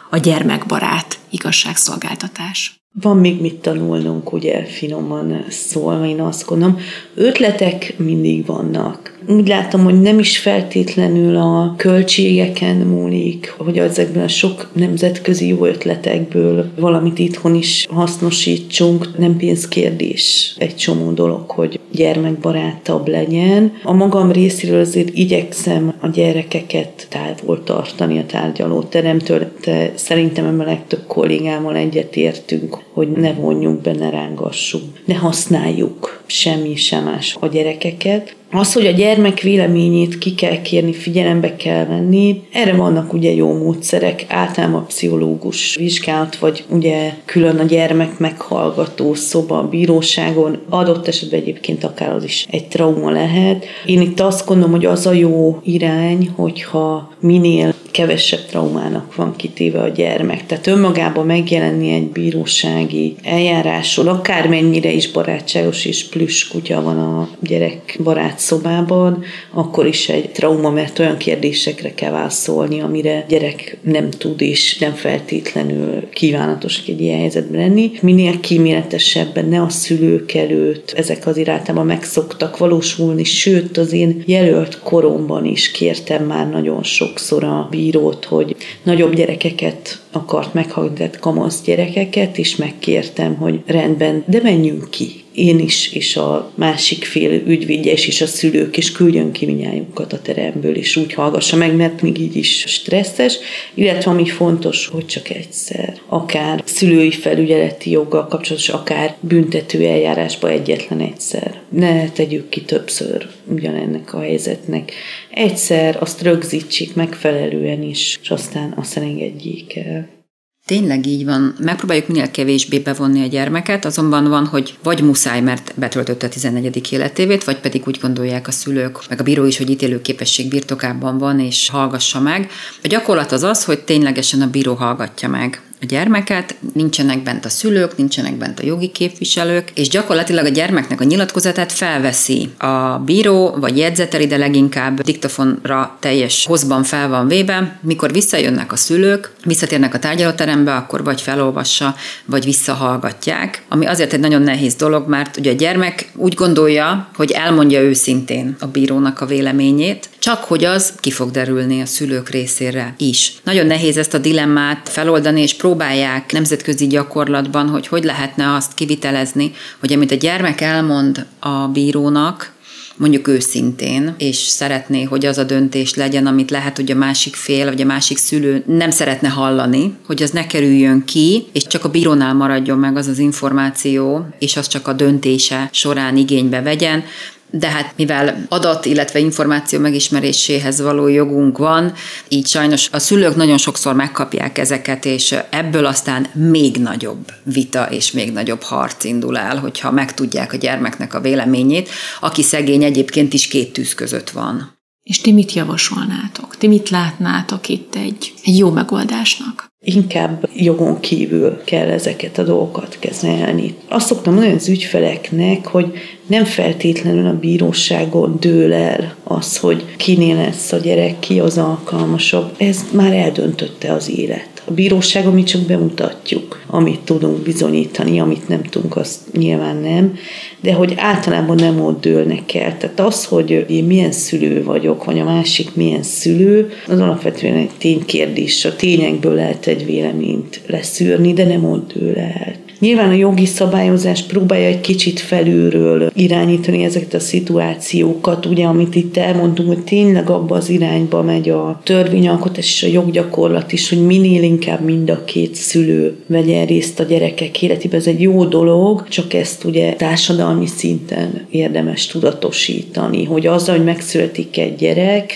a gyermekbarát igazságszolgáltatás? Van még mit tanulnunk, ugye finoman szólva, én azt gondolom. Ötletek mindig vannak. Úgy látom, hogy nem is feltétlenül a költségeken múlik, hogy ezekben a sok nemzetközi jó ötletekből valamit itthon is hasznosítsunk. Nem pénzkérdés egy csomó dolog, hogy gyermekbarátabb legyen. A magam részéről azért igyekszem a gyerekeket távol tartani a tárgyalóteremtől, de szerintem ebben a legtöbb kollégámmal egyetértünk, hogy ne vonjunk be, ne rángassuk, ne használjuk semmi sem más a gyerekeket. Az, hogy a gyermek véleményét ki kell kérni, figyelembe kell venni, erre vannak ugye jó módszerek, általában pszichológus vizsgálat, vagy ugye külön a gyermek meghallgató szoba a bíróságon, adott esetben egyébként akár az is egy trauma lehet. Én itt azt gondolom, hogy az a jó irány, hogyha minél kevesebb traumának van kitéve a gyermek. Tehát önmagában megjelenni egy bírósági eljáráson, akármennyire is barátságos és plüss kutya van a gyerek barát szobában, akkor is egy trauma, mert olyan kérdésekre kell válaszolni, amire gyerek nem tud és nem feltétlenül kívánatos egy ilyen helyzetben lenni. Minél kíméletesebben, ne a szülők előtt, ezek az irányában meg szoktak valósulni, sőt az én jelölt koromban is kértem már nagyon sokszor a bírót, hogy nagyobb gyerekeket akart meghallgatni, kamasz gyerekeket, és megkértem, hogy rendben, de menjünk ki én is, és a másik fél ügyvédjes, és a szülők, és küldjön ki minnyájunkat a teremből, és úgy hallgassa meg, mert még így is stresszes, illetve ami fontos, hogy csak egyszer. Akár szülői felügyeleti joggal kapcsolatos, akár büntető eljárásba egyetlen egyszer. Ne tegyük ki többször ugyanennek a helyzetnek. Egyszer azt rögzítsék megfelelően is, és aztán azt engedjék el. Tényleg így van. Megpróbáljuk minél kevésbé bevonni a gyermeket, azonban van, hogy vagy muszáj, mert betöltötte a 14. életévét, vagy pedig úgy gondolják a szülők, meg a bíró is, hogy ítélő képesség birtokában van, és hallgassa meg. A gyakorlat az az, hogy ténylegesen a bíró hallgatja meg a gyermeket, nincsenek bent a szülők, nincsenek bent a jogi képviselők, és gyakorlatilag a gyermeknek a nyilatkozatát felveszi a bíró, vagy jegyzeteli, de leginkább diktafonra teljes hozban fel van véve. Mikor visszajönnek a szülők, visszatérnek a tárgyalóterembe, akkor vagy felolvassa, vagy visszahallgatják, ami azért egy nagyon nehéz dolog, mert ugye a gyermek úgy gondolja, hogy elmondja őszintén a bírónak a véleményét, csak hogy az ki fog derülni a szülők részére is. Nagyon nehéz ezt a dilemmát feloldani, és próbálják nemzetközi gyakorlatban, hogy hogy lehetne azt kivitelezni, hogy amit a gyermek elmond a bírónak, mondjuk őszintén, és szeretné, hogy az a döntés legyen, amit lehet, hogy a másik fél, vagy a másik szülő nem szeretne hallani, hogy az ne kerüljön ki, és csak a bírónál maradjon meg az az információ, és az csak a döntése során igénybe vegyen, de hát mivel adat, illetve információ megismeréséhez való jogunk van, így sajnos a szülők nagyon sokszor megkapják ezeket, és ebből aztán még nagyobb vita és még nagyobb harc indul el, hogyha megtudják a gyermeknek a véleményét, aki szegény egyébként is két tűz között van. És ti mit javasolnátok? Ti mit látnátok itt egy, egy jó megoldásnak? Inkább jogon kívül kell ezeket a dolgokat kezelni. Azt szoktam mondani az ügyfeleknek, hogy nem feltétlenül a bíróságon dől el az, hogy kinél lesz a gyerek, ki az alkalmasabb. Ez már eldöntötte az élet. A bíróságon mi csak bemutatjuk, amit tudunk bizonyítani, amit nem tudunk, azt nyilván nem, de hogy általában nem ott dőlnek el. Tehát az, hogy én milyen szülő vagyok, vagy a másik milyen szülő, az alapvetően egy ténykérdés. A tényekből lehet egy véleményt leszűrni, de nem ott dől el. Nyilván a jogi szabályozás próbálja egy kicsit felülről irányítani ezeket a szituációkat, ugye, amit itt elmondtunk, hogy tényleg abba az irányba megy a törvényalkotás és a joggyakorlat is, hogy minél inkább mind a két szülő vegyen részt a gyerekek életében. Ez egy jó dolog, csak ezt ugye társadalmi szinten érdemes tudatosítani, hogy azzal, hogy megszületik egy gyerek,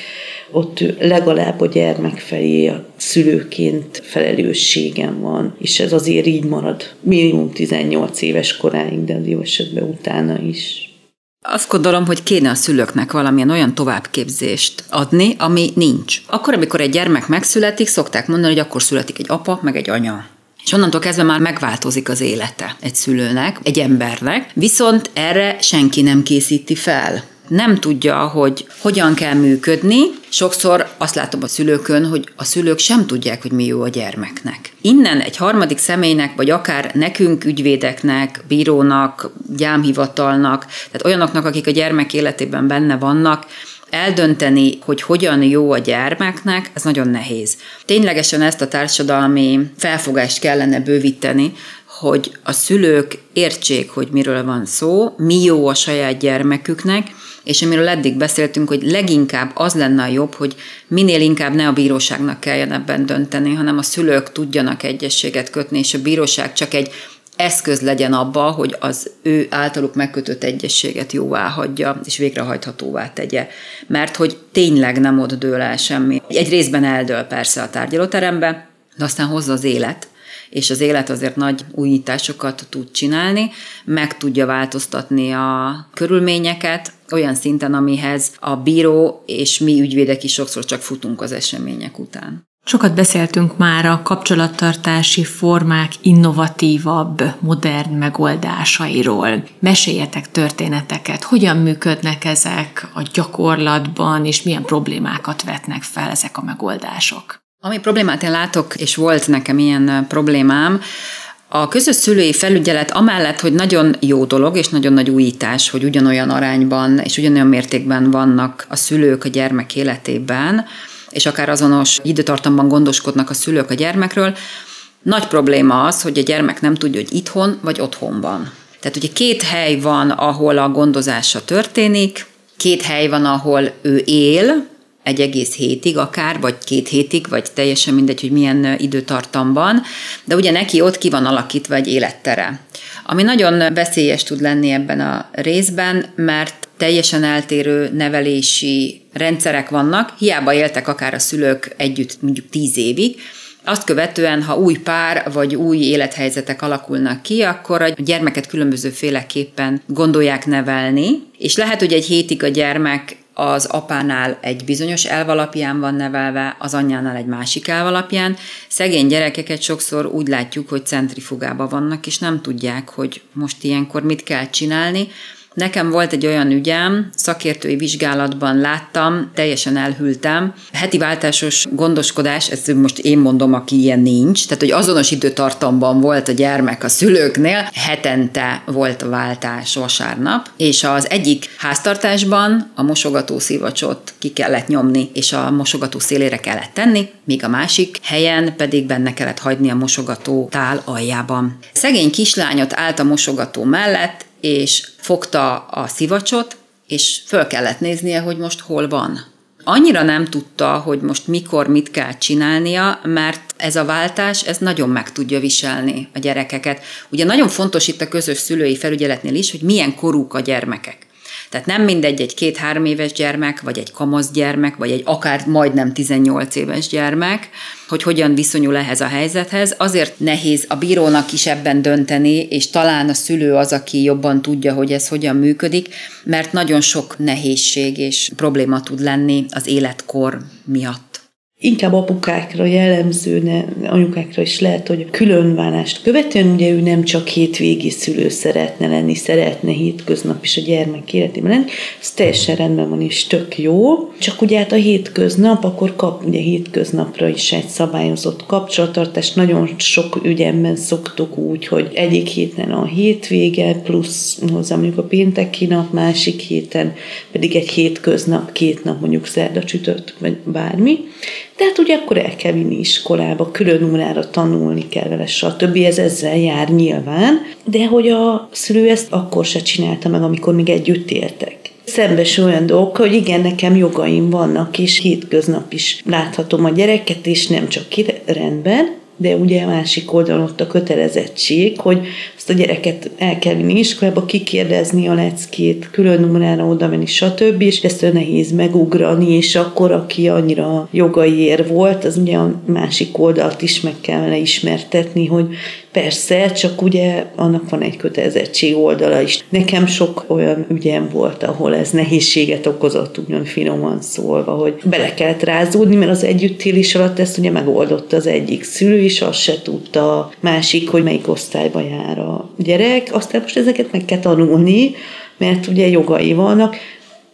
ott legalább a gyermek felé a szülőként felelősségem van, és ez azért így marad minimum 18 éves koráig, de jó esetben utána is. Azt gondolom, hogy kéne a szülőknek valamilyen olyan továbbképzést adni, ami nincs. Akkor, amikor egy gyermek megszületik, szokták mondani, hogy akkor születik egy apa, meg egy anya. És onnantól kezdve már megváltozik az élete egy szülőnek, egy embernek, viszont erre senki nem készíti fel nem tudja, hogy hogyan kell működni. Sokszor azt látom a szülőkön, hogy a szülők sem tudják, hogy mi jó a gyermeknek. Innen egy harmadik személynek, vagy akár nekünk, ügyvédeknek, bírónak, gyámhivatalnak, tehát olyanoknak, akik a gyermek életében benne vannak, eldönteni, hogy hogyan jó a gyermeknek, ez nagyon nehéz. Ténylegesen ezt a társadalmi felfogást kellene bővíteni, hogy a szülők értsék, hogy miről van szó, mi jó a saját gyermeküknek, és amiről eddig beszéltünk, hogy leginkább az lenne a jobb, hogy minél inkább ne a bíróságnak kelljen ebben dönteni, hanem a szülők tudjanak egyességet kötni, és a bíróság csak egy eszköz legyen abba, hogy az ő általuk megkötött egyességet jóvá hagyja, és végrehajthatóvá tegye. Mert hogy tényleg nem ott dől el semmi. Egy részben eldől persze a tárgyalóterembe, de aztán hozza az élet, és az élet azért nagy újításokat tud csinálni, meg tudja változtatni a körülményeket olyan szinten, amihez a bíró és mi ügyvédek is sokszor csak futunk az események után. Sokat beszéltünk már a kapcsolattartási formák innovatívabb, modern megoldásairól. Meséljetek történeteket, hogyan működnek ezek a gyakorlatban, és milyen problémákat vetnek fel ezek a megoldások. Ami problémát én látok, és volt nekem ilyen problémám, a közös szülői felügyelet amellett, hogy nagyon jó dolog és nagyon nagy újítás, hogy ugyanolyan arányban és ugyanolyan mértékben vannak a szülők a gyermek életében, és akár azonos időtartamban gondoskodnak a szülők a gyermekről, nagy probléma az, hogy a gyermek nem tudja, hogy itthon vagy otthon van. Tehát ugye két hely van, ahol a gondozása történik, két hely van, ahol ő él, egy egész hétig akár, vagy két hétig, vagy teljesen mindegy, hogy milyen időtartamban, de ugye neki ott ki van alakítva egy élettere. Ami nagyon veszélyes tud lenni ebben a részben, mert teljesen eltérő nevelési rendszerek vannak, hiába éltek akár a szülők együtt mondjuk tíz évig, azt követően, ha új pár vagy új élethelyzetek alakulnak ki, akkor a gyermeket különbözőféleképpen gondolják nevelni, és lehet, hogy egy hétig a gyermek az apánál egy bizonyos elv van nevelve, az anyjánál egy másik elv alapján. Szegény gyerekeket sokszor úgy látjuk, hogy centrifugában vannak, és nem tudják, hogy most ilyenkor mit kell csinálni, Nekem volt egy olyan ügyem, szakértői vizsgálatban láttam, teljesen elhűltem. Heti váltásos gondoskodás, ezt most én mondom, aki ilyen nincs, tehát hogy azonos időtartamban volt a gyermek a szülőknél, hetente volt a váltás vasárnap, és az egyik háztartásban a mosogató szivacsot ki kellett nyomni, és a mosogató szélére kellett tenni, míg a másik helyen pedig benne kellett hagyni a mosogató tál aljában. Szegény kislányot állt a mosogató mellett, és fogta a szivacsot, és föl kellett néznie, hogy most hol van. Annyira nem tudta, hogy most mikor mit kell csinálnia, mert ez a váltás, ez nagyon meg tudja viselni a gyerekeket. Ugye nagyon fontos itt a közös szülői felügyeletnél is, hogy milyen korúk a gyermekek. Tehát nem mindegy egy két-három éves gyermek, vagy egy kamasz gyermek, vagy egy akár majdnem 18 éves gyermek, hogy hogyan viszonyul ehhez a helyzethez. Azért nehéz a bírónak is ebben dönteni, és talán a szülő az, aki jobban tudja, hogy ez hogyan működik, mert nagyon sok nehézség és probléma tud lenni az életkor miatt inkább apukákra jellemző, ne, anyukákra is lehet, hogy különválást követően ugye ő nem csak hétvégi szülő szeretne lenni, szeretne hétköznap is a gyermek életében lenni, ez teljesen rendben van és tök jó, csak ugye hát a hétköznap, akkor kap ugye hétköznapra is egy szabályozott kapcsolattartást, nagyon sok ügyemben szoktuk úgy, hogy egyik héten a hétvége, plusz hozzá mondjuk a pénteki nap, másik héten pedig egy hétköznap, két nap mondjuk szerda csütört, vagy bármi, de hát ugye akkor el kell vinni iskolába, külön órára tanulni kell vele, stb. Ez ezzel jár nyilván, de hogy a szülő ezt akkor se csinálta meg, amikor még együtt éltek. Szembes olyan dolgok, hogy igen, nekem jogaim vannak, és hétköznap is láthatom a gyereket, és nem csak ki rendben, de ugye másik oldalon ott a kötelezettség, hogy azt a gyereket el kell vinni iskolába, kikérdezni a leckét, külön órára oda menni, stb. És ezt nehéz megugrani, és akkor, aki annyira jogaiér volt, az ugye a másik oldalt is meg kellene ismertetni, hogy Persze, csak ugye annak van egy kötelezettség oldala is. Nekem sok olyan ügyem volt, ahol ez nehézséget okozott, ugyan finoman szólva, hogy bele kellett rázódni, mert az együttélés alatt ezt ugye megoldott az egyik szülő is, azt se tudta a másik, hogy melyik osztályba jár a gyerek. Aztán most ezeket meg kell tanulni, mert ugye jogai vannak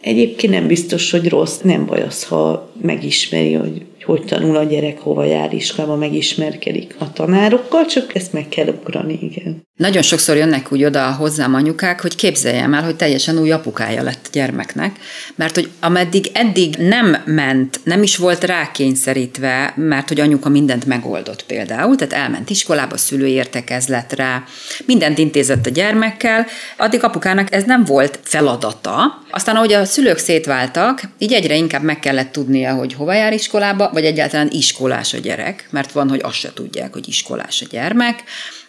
Egyébként nem biztos, hogy rossz, nem baj az, ha megismeri, hogy hogy tanul a gyerek, hova jár iskolába, megismerkedik a tanárokkal, csak ezt meg kell ugrani, igen. Nagyon sokszor jönnek úgy oda hozzám anyukák, hogy képzeljem el, hogy teljesen új apukája lett a gyermeknek, mert hogy ameddig eddig nem ment, nem is volt rákényszerítve, mert hogy anyuka mindent megoldott például, tehát elment iskolába, szülőértekezletre, mindent intézett a gyermekkel, addig apukának ez nem volt feladata. Aztán, ahogy a szülők szétváltak, így egyre inkább meg kellett tudnia, hogy hova jár iskolába, vagy egyáltalán iskolás a gyerek, mert van, hogy azt se tudják, hogy iskolás a gyermek,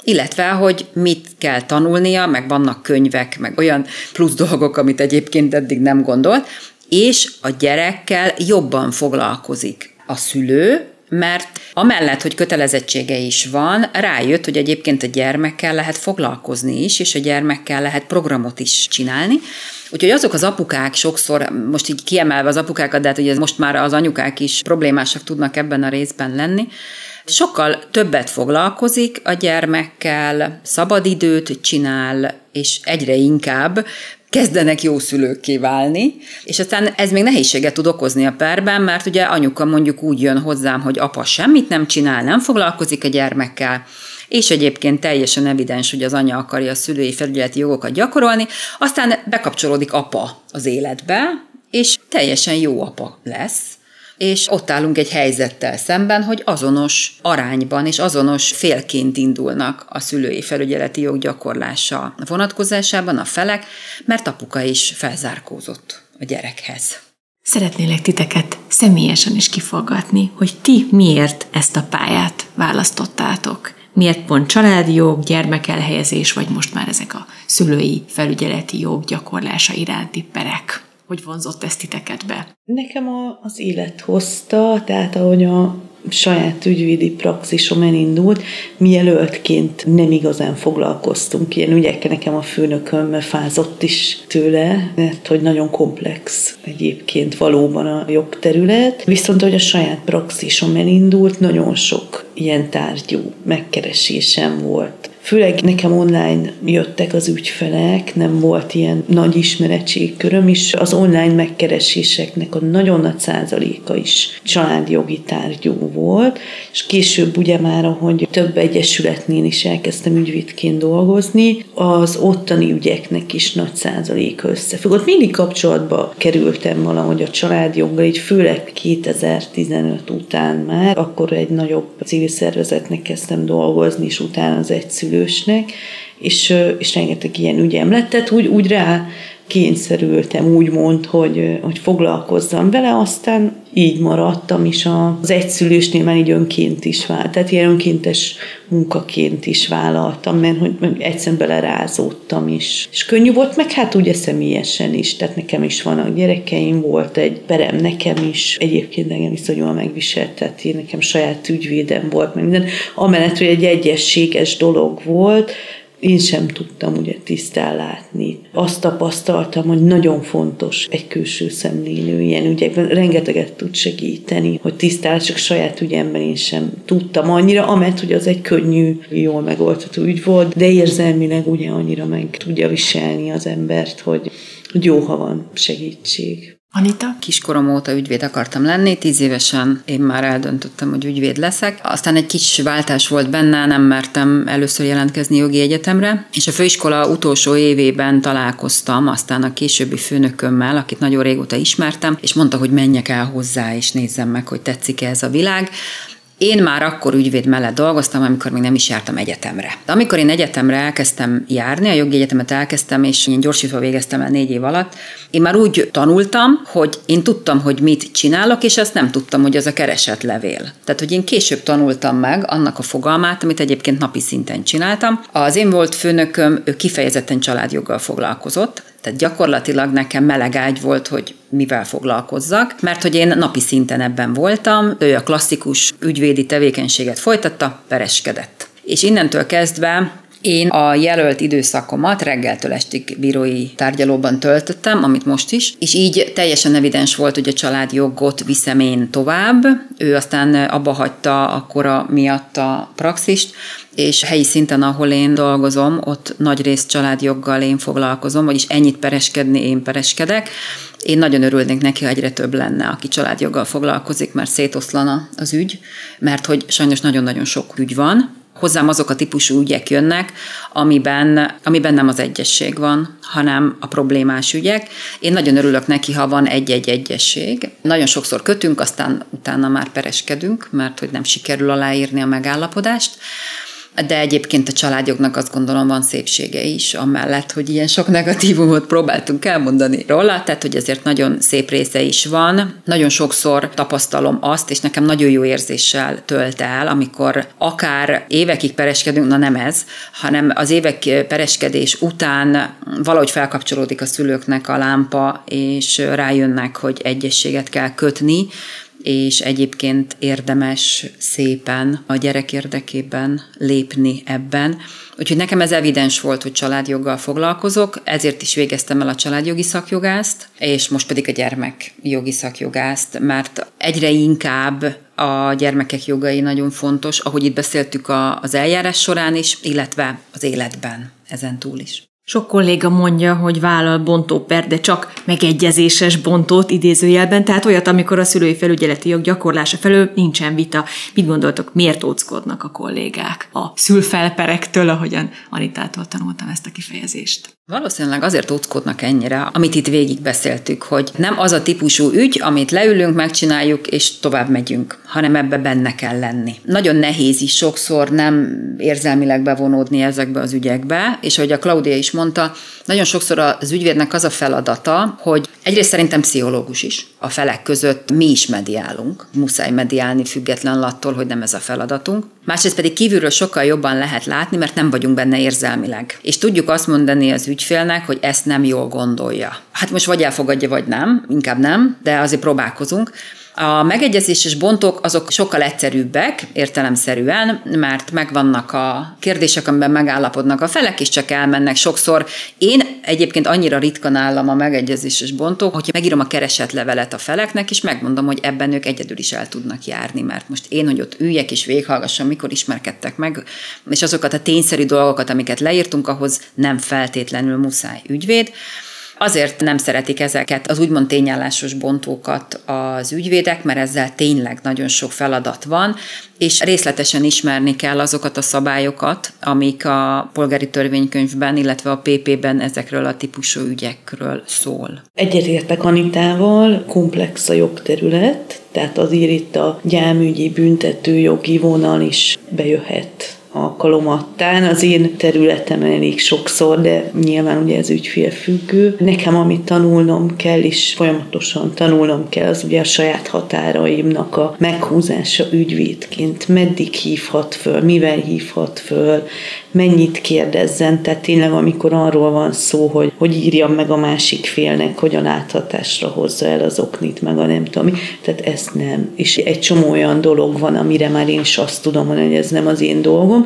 illetve, hogy mit kell tanulnia, meg vannak könyvek, meg olyan plusz dolgok, amit egyébként eddig nem gondolt, és a gyerekkel jobban foglalkozik a szülő, mert amellett, hogy kötelezettsége is van, rájött, hogy egyébként a gyermekkel lehet foglalkozni is, és a gyermekkel lehet programot is csinálni. Úgyhogy azok az apukák sokszor, most így kiemelve az apukákat, de hát ugye most már az anyukák is problémásak tudnak ebben a részben lenni, sokkal többet foglalkozik a gyermekkel, szabadidőt csinál, és egyre inkább kezdenek jó szülőkké válni, és aztán ez még nehézséget tud okozni a perben, mert ugye anyuka mondjuk úgy jön hozzám, hogy apa semmit nem csinál, nem foglalkozik a gyermekkel, és egyébként teljesen evidens, hogy az anya akarja a szülői felügyeleti jogokat gyakorolni, aztán bekapcsolódik apa az életbe, és teljesen jó apa lesz, és ott állunk egy helyzettel szemben, hogy azonos arányban és azonos félként indulnak a szülői felügyeleti jog gyakorlása vonatkozásában a felek, mert apuka is felzárkózott a gyerekhez. Szeretnélek titeket személyesen is kifogatni, hogy ti miért ezt a pályát választottátok. Miért pont családi jog, gyermekelhelyezés, vagy most már ezek a szülői felügyeleti jog gyakorlása iránti perek? Hogy vonzott ezt titeket be? Nekem a, az élet hozta, tehát ahogy a saját ügyvédi praxisom elindult, mielőttként nem igazán foglalkoztunk ilyen ügyekkel. Nekem a főnököm fázott is tőle, mert hogy nagyon komplex egyébként valóban a jogterület. Viszont, hogy a saját praxisom elindult, nagyon sok ilyen tárgyú megkeresésem volt Főleg nekem online jöttek az ügyfelek, nem volt ilyen nagy ismeretségköröm is. Az online megkereséseknek a nagyon nagy százaléka is családjogi tárgyú volt, és később ugye már, ahogy több egyesületnél is elkezdtem ügyvédként dolgozni, az ottani ügyeknek is nagy százaléka összefügg. Ott mindig kapcsolatba kerültem valahogy a családjoggal, így főleg 2015 után már, akkor egy nagyobb civil szervezetnek kezdtem dolgozni, és utána az egyszülő szülősnek, és, és rengeteg ilyen ügyem lett, tehát úgy, úgy rá kényszerültem úgymond, hogy, hogy foglalkozzam vele, aztán így maradtam is az egyszülősnél már így önként is vált, tehát ilyen önkéntes munkaként is vállaltam, mert hogy egyszerűen belerázódtam is. És könnyű volt, meg hát ugye személyesen is, tehát nekem is vannak gyerekeim, volt egy perem nekem is, egyébként engem megviselt, tehát én nekem saját ügyvédem volt, meg minden, amellett, hogy egy egyességes dolog volt, én sem tudtam ugye tisztán látni. Azt tapasztaltam, hogy nagyon fontos egy külső szemlélő ilyen ügyekben. Rengeteget tud segíteni, hogy tisztán, csak saját ügyemben én sem tudtam annyira, amett, hogy az egy könnyű, jól megoldható ügy volt, de érzelmileg ugye annyira meg tudja viselni az embert, hogy, hogy jó, ha van segítség. Anita? Kiskorom óta ügyvéd akartam lenni, tíz évesen én már eldöntöttem, hogy ügyvéd leszek. Aztán egy kis váltás volt benne, nem mertem először jelentkezni jogi egyetemre, és a főiskola utolsó évében találkoztam aztán a későbbi főnökömmel, akit nagyon régóta ismertem, és mondta, hogy menjek el hozzá, és nézzem meg, hogy tetszik-e ez a világ. Én már akkor ügyvéd mellett dolgoztam, amikor még nem is jártam egyetemre. De amikor én egyetemre elkezdtem járni, a jogi egyetemet elkezdtem, és én gyorsítva végeztem el négy év alatt, én már úgy tanultam, hogy én tudtam, hogy mit csinálok, és azt nem tudtam, hogy az a keresett levél. Tehát, hogy én később tanultam meg annak a fogalmát, amit egyébként napi szinten csináltam. Az én volt főnököm, ő kifejezetten családjoggal foglalkozott, tehát gyakorlatilag nekem meleg ágy volt, hogy mivel foglalkozzak, mert hogy én napi szinten ebben voltam, ő a klasszikus ügyvédi tevékenységet folytatta, pereskedett. És innentől kezdve Én a jelölt időszakomat reggeltől estig bírói tárgyalóban töltöttem, amit most is, és így teljesen evidens volt, hogy a családjogot viszem én tovább. Ő aztán abba hagyta akkora miatt a praxist, és helyi szinten, ahol én dolgozom, ott nagy részt családjoggal én foglalkozom, vagyis ennyit pereskedni én pereskedek. Én nagyon örülnék neki, ha egyre több lenne, aki családjoggal foglalkozik, mert szétoszlana az ügy, mert hogy sajnos nagyon-nagyon sok ügy van, hozzám azok a típusú ügyek jönnek, amiben, amiben nem az egyesség van, hanem a problémás ügyek. Én nagyon örülök neki, ha van egy-egy egyesség. Nagyon sokszor kötünk, aztán utána már pereskedünk, mert hogy nem sikerül aláírni a megállapodást de egyébként a családjognak azt gondolom van szépsége is, amellett, hogy ilyen sok negatívumot próbáltunk elmondani róla, tehát hogy ezért nagyon szép része is van. Nagyon sokszor tapasztalom azt, és nekem nagyon jó érzéssel tölt el, amikor akár évekig pereskedünk, na nem ez, hanem az évek pereskedés után valahogy felkapcsolódik a szülőknek a lámpa, és rájönnek, hogy egyességet kell kötni, és egyébként érdemes szépen a gyerek érdekében lépni ebben. Úgyhogy nekem ez evidens volt, hogy családjoggal foglalkozok, ezért is végeztem el a családjogi szakjogást, és most pedig a gyermekjogi szakjogást, mert egyre inkább a gyermekek jogai nagyon fontos, ahogy itt beszéltük az eljárás során is, illetve az életben ezen túl is. Sok kolléga mondja, hogy vállal bontóper, de csak megegyezéses bontót idézőjelben, tehát olyat, amikor a szülői felügyeleti jog gyakorlása felől nincsen vita. Mit gondoltok, miért óckodnak a kollégák a szülfelperektől, ahogyan Anitától tanultam ezt a kifejezést? Valószínűleg azért óckodnak ennyire, amit itt végig beszéltük, hogy nem az a típusú ügy, amit leülünk, megcsináljuk, és tovább megyünk, hanem ebbe benne kell lenni. Nagyon nehéz is sokszor nem érzelmileg bevonódni ezekbe az ügyekbe, és ahogy a Claudia is mondta, nagyon sokszor az ügyvédnek az a feladata, hogy egyrészt szerintem pszichológus is. A felek között mi is mediálunk, muszáj mediálni független attól, hogy nem ez a feladatunk. Másrészt pedig kívülről sokkal jobban lehet látni, mert nem vagyunk benne érzelmileg. És tudjuk azt mondani az ügyfélnek, hogy ezt nem jól gondolja. Hát most vagy elfogadja, vagy nem, inkább nem, de azért próbálkozunk. A megegyezéses bontók azok sokkal egyszerűbbek értelemszerűen, mert megvannak a kérdések, amiben megállapodnak a felek, és csak elmennek. Sokszor én egyébként annyira ritka nálam a megegyezéses bontók, hogyha megírom a keresetlevelet a feleknek, és megmondom, hogy ebben ők egyedül is el tudnak járni, mert most én, hogy ott üljek és véghallgassam, mikor ismerkedtek meg, és azokat a tényszerű dolgokat, amiket leírtunk, ahhoz nem feltétlenül muszáj ügyvéd. Azért nem szeretik ezeket az úgymond tényállásos bontókat az ügyvédek, mert ezzel tényleg nagyon sok feladat van, és részletesen ismerni kell azokat a szabályokat, amik a polgári törvénykönyvben, illetve a PP-ben ezekről a típusú ügyekről szól. Egyetértek Anitával, komplex a jogterület, tehát azért itt a gyámügyi büntető jogi vonal is bejöhet alkalomattán. Az én területem elég sokszor, de nyilván ugye ez ügyfélfüggő. Nekem, amit tanulnom kell, és folyamatosan tanulnom kell, az ugye a saját határaimnak a meghúzása ügyvédként. Meddig hívhat föl, mivel hívhat föl, mennyit kérdezzen, tehát tényleg amikor arról van szó, hogy hogy írjam meg a másik félnek, hogy a láthatásra hozza el az oknit, meg a nem tudom, tehát ezt nem. És egy csomó olyan dolog van, amire már én is azt tudom hogy ez nem az én dolgom,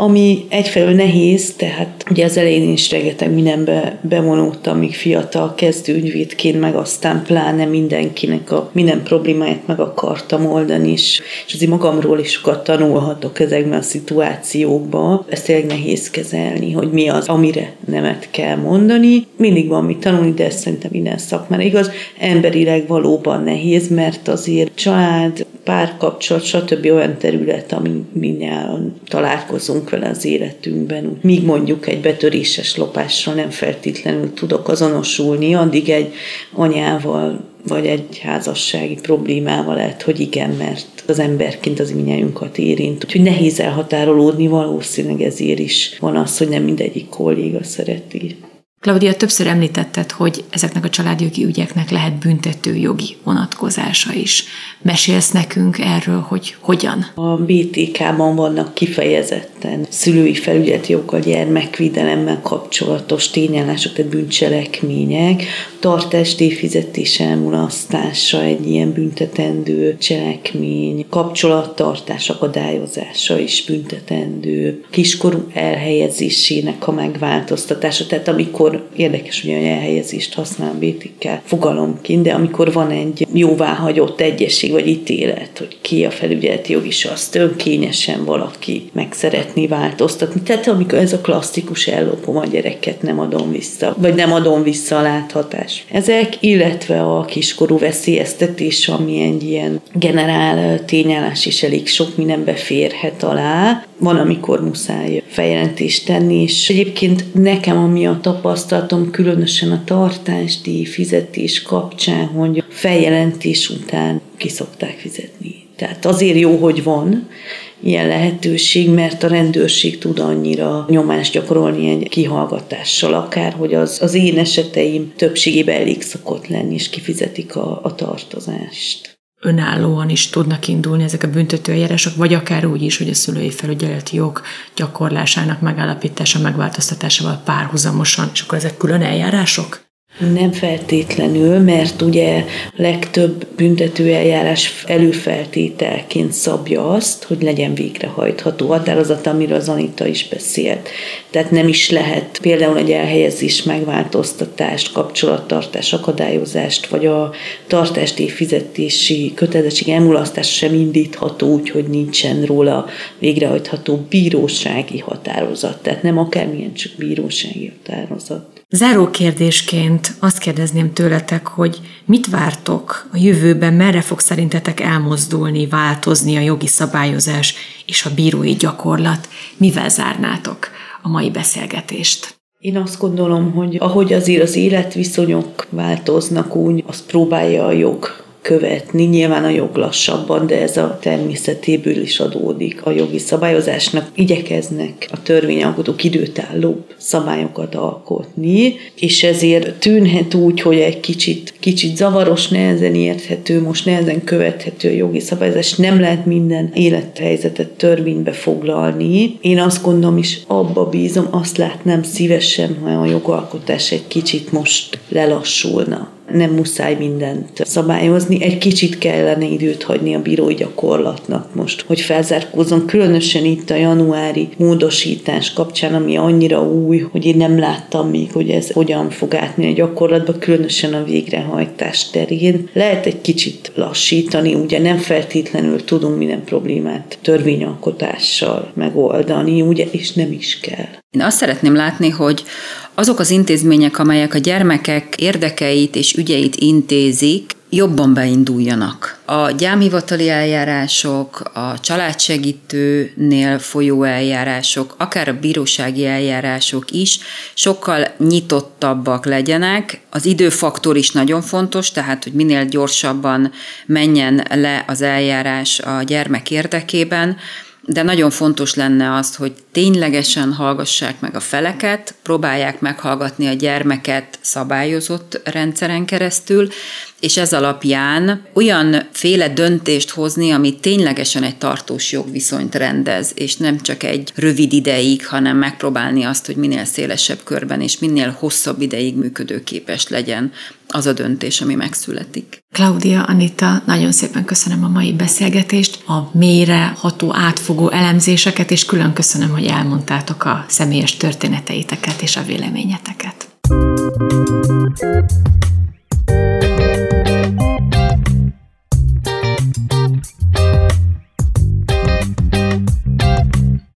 ami egyfelől nehéz, tehát ugye az elején is rengeteg mindenbe bevonultam, még fiatal kezdő ügyvédként, meg aztán pláne mindenkinek a minden problémáját meg akartam oldani, és, és azért magamról is sokat tanulhatok ezekben a szituációkban. Ezt tényleg nehéz kezelni, hogy mi az, amire nemet kell mondani. Mindig van mit tanulni, de ez szerintem minden szakmára igaz. Emberileg valóban nehéz, mert azért család, párkapcsolat, stb. olyan terület, ami mindjárt találkozunk vele az életünkben. Míg mondjuk egy betöréses lopásra nem feltétlenül tudok azonosulni, addig egy anyával vagy egy házassági problémával lehet, hogy igen, mert az emberként az minnyájunkat érint. Úgyhogy nehéz elhatárolódni, valószínűleg ezért is van az, hogy nem mindegyik kolléga szereti Claudia, többször említetted, hogy ezeknek a családjogi ügyeknek lehet büntető jogi vonatkozása is. Mesélsz nekünk erről, hogy hogyan? A BTK-ban vannak kifejezetten szülői felügyetjoggal, gyermekvédelemmel kapcsolatos tényállások, tehát bűncselekmények, tartásdíj fizetés elmulasztása egy ilyen büntetendő cselekmény, kapcsolattartás akadályozása is büntetendő, kiskorú elhelyezésének a megváltoztatása, tehát amikor amikor érdekes, hogy olyan elhelyezést használ Bétikkel fogalomként, de amikor van egy jóváhagyott egyesség vagy ítélet, hogy ki a felügyeleti jog is azt önkényesen valaki meg szeretné változtatni. Tehát amikor ez a klasszikus ellopom a gyereket, nem adom vissza, vagy nem adom vissza a láthatás. Ezek, illetve a kiskorú veszélyeztetés, ami egy ilyen generál tényállás is elég sok mindenbe férhet alá. Van, amikor muszáj feljelentést tenni, és egyébként nekem ami a tapasztalat, tapasztalatom különösen a tartásdíj fizetés kapcsán, hogy feljelentés után ki szokták fizetni. Tehát azért jó, hogy van ilyen lehetőség, mert a rendőrség tud annyira nyomást gyakorolni egy kihallgatással, akár, hogy az, az én eseteim többségében elég szokott lenni, és kifizetik a, a tartozást önállóan is tudnak indulni ezek a büntetőeljárások, vagy akár úgy is, hogy a szülői felügyeleti jog gyakorlásának megállapítása, megváltoztatásával párhuzamosan, és akkor ezek külön eljárások? Nem feltétlenül, mert ugye legtöbb büntetőeljárás előfeltételként szabja azt, hogy legyen végrehajtható határozat, amiről az Anita is beszélt. Tehát nem is lehet például egy elhelyezés megváltoztatást, kapcsolattartás, akadályozást, vagy a tartásti fizetési kötelezettség elmulasztása sem indítható úgy, hogy nincsen róla végrehajtható bírósági határozat. Tehát nem akármilyen csak bírósági határozat. Záró kérdésként azt kérdezném tőletek, hogy mit vártok a jövőben, merre fog szerintetek elmozdulni, változni a jogi szabályozás és a bírói gyakorlat? Mivel zárnátok a mai beszélgetést? Én azt gondolom, hogy ahogy azért az életviszonyok változnak, úgy azt próbálja a jog követni. Nyilván a jog lassabban, de ez a természetéből is adódik a jogi szabályozásnak. Igyekeznek a törvényalkotók időtállóbb szabályokat alkotni, és ezért tűnhet úgy, hogy egy kicsit, kicsit zavaros, nehezen érthető, most nehezen követhető a jogi szabályozás. Nem lehet minden élethelyzetet törvénybe foglalni. Én azt gondolom, és abba bízom, azt látnám szívesen, ha a jogalkotás egy kicsit most lelassulna nem muszáj mindent szabályozni, egy kicsit kellene időt hagyni a bírói gyakorlatnak most, hogy felzárkózzon, különösen itt a januári módosítás kapcsán, ami annyira új, hogy én nem láttam még, hogy ez hogyan fog átni a gyakorlatba, különösen a végrehajtás terén. Lehet egy kicsit lassítani, ugye nem feltétlenül tudunk minden problémát törvényalkotással megoldani, ugye, és nem is kell. Én azt szeretném látni, hogy azok az intézmények, amelyek a gyermekek érdekeit és ügyeit intézik, jobban beinduljanak. A gyámhivatali eljárások, a családsegítőnél folyó eljárások, akár a bírósági eljárások is sokkal nyitottabbak legyenek. Az időfaktor is nagyon fontos, tehát hogy minél gyorsabban menjen le az eljárás a gyermek érdekében, de nagyon fontos lenne az, hogy ténylegesen hallgassák meg a feleket, próbálják meghallgatni a gyermeket szabályozott rendszeren keresztül, és ez alapján olyan féle döntést hozni, ami ténylegesen egy tartós jogviszonyt rendez, és nem csak egy rövid ideig, hanem megpróbálni azt, hogy minél szélesebb körben és minél hosszabb ideig működőképes legyen az a döntés, ami megszületik. Claudia, Anita, nagyon szépen köszönöm a mai beszélgetést, a mélyre ható átfogó elemzéseket, és külön köszönöm, hogy elmondtátok a személyes történeteiteket és a véleményeteket.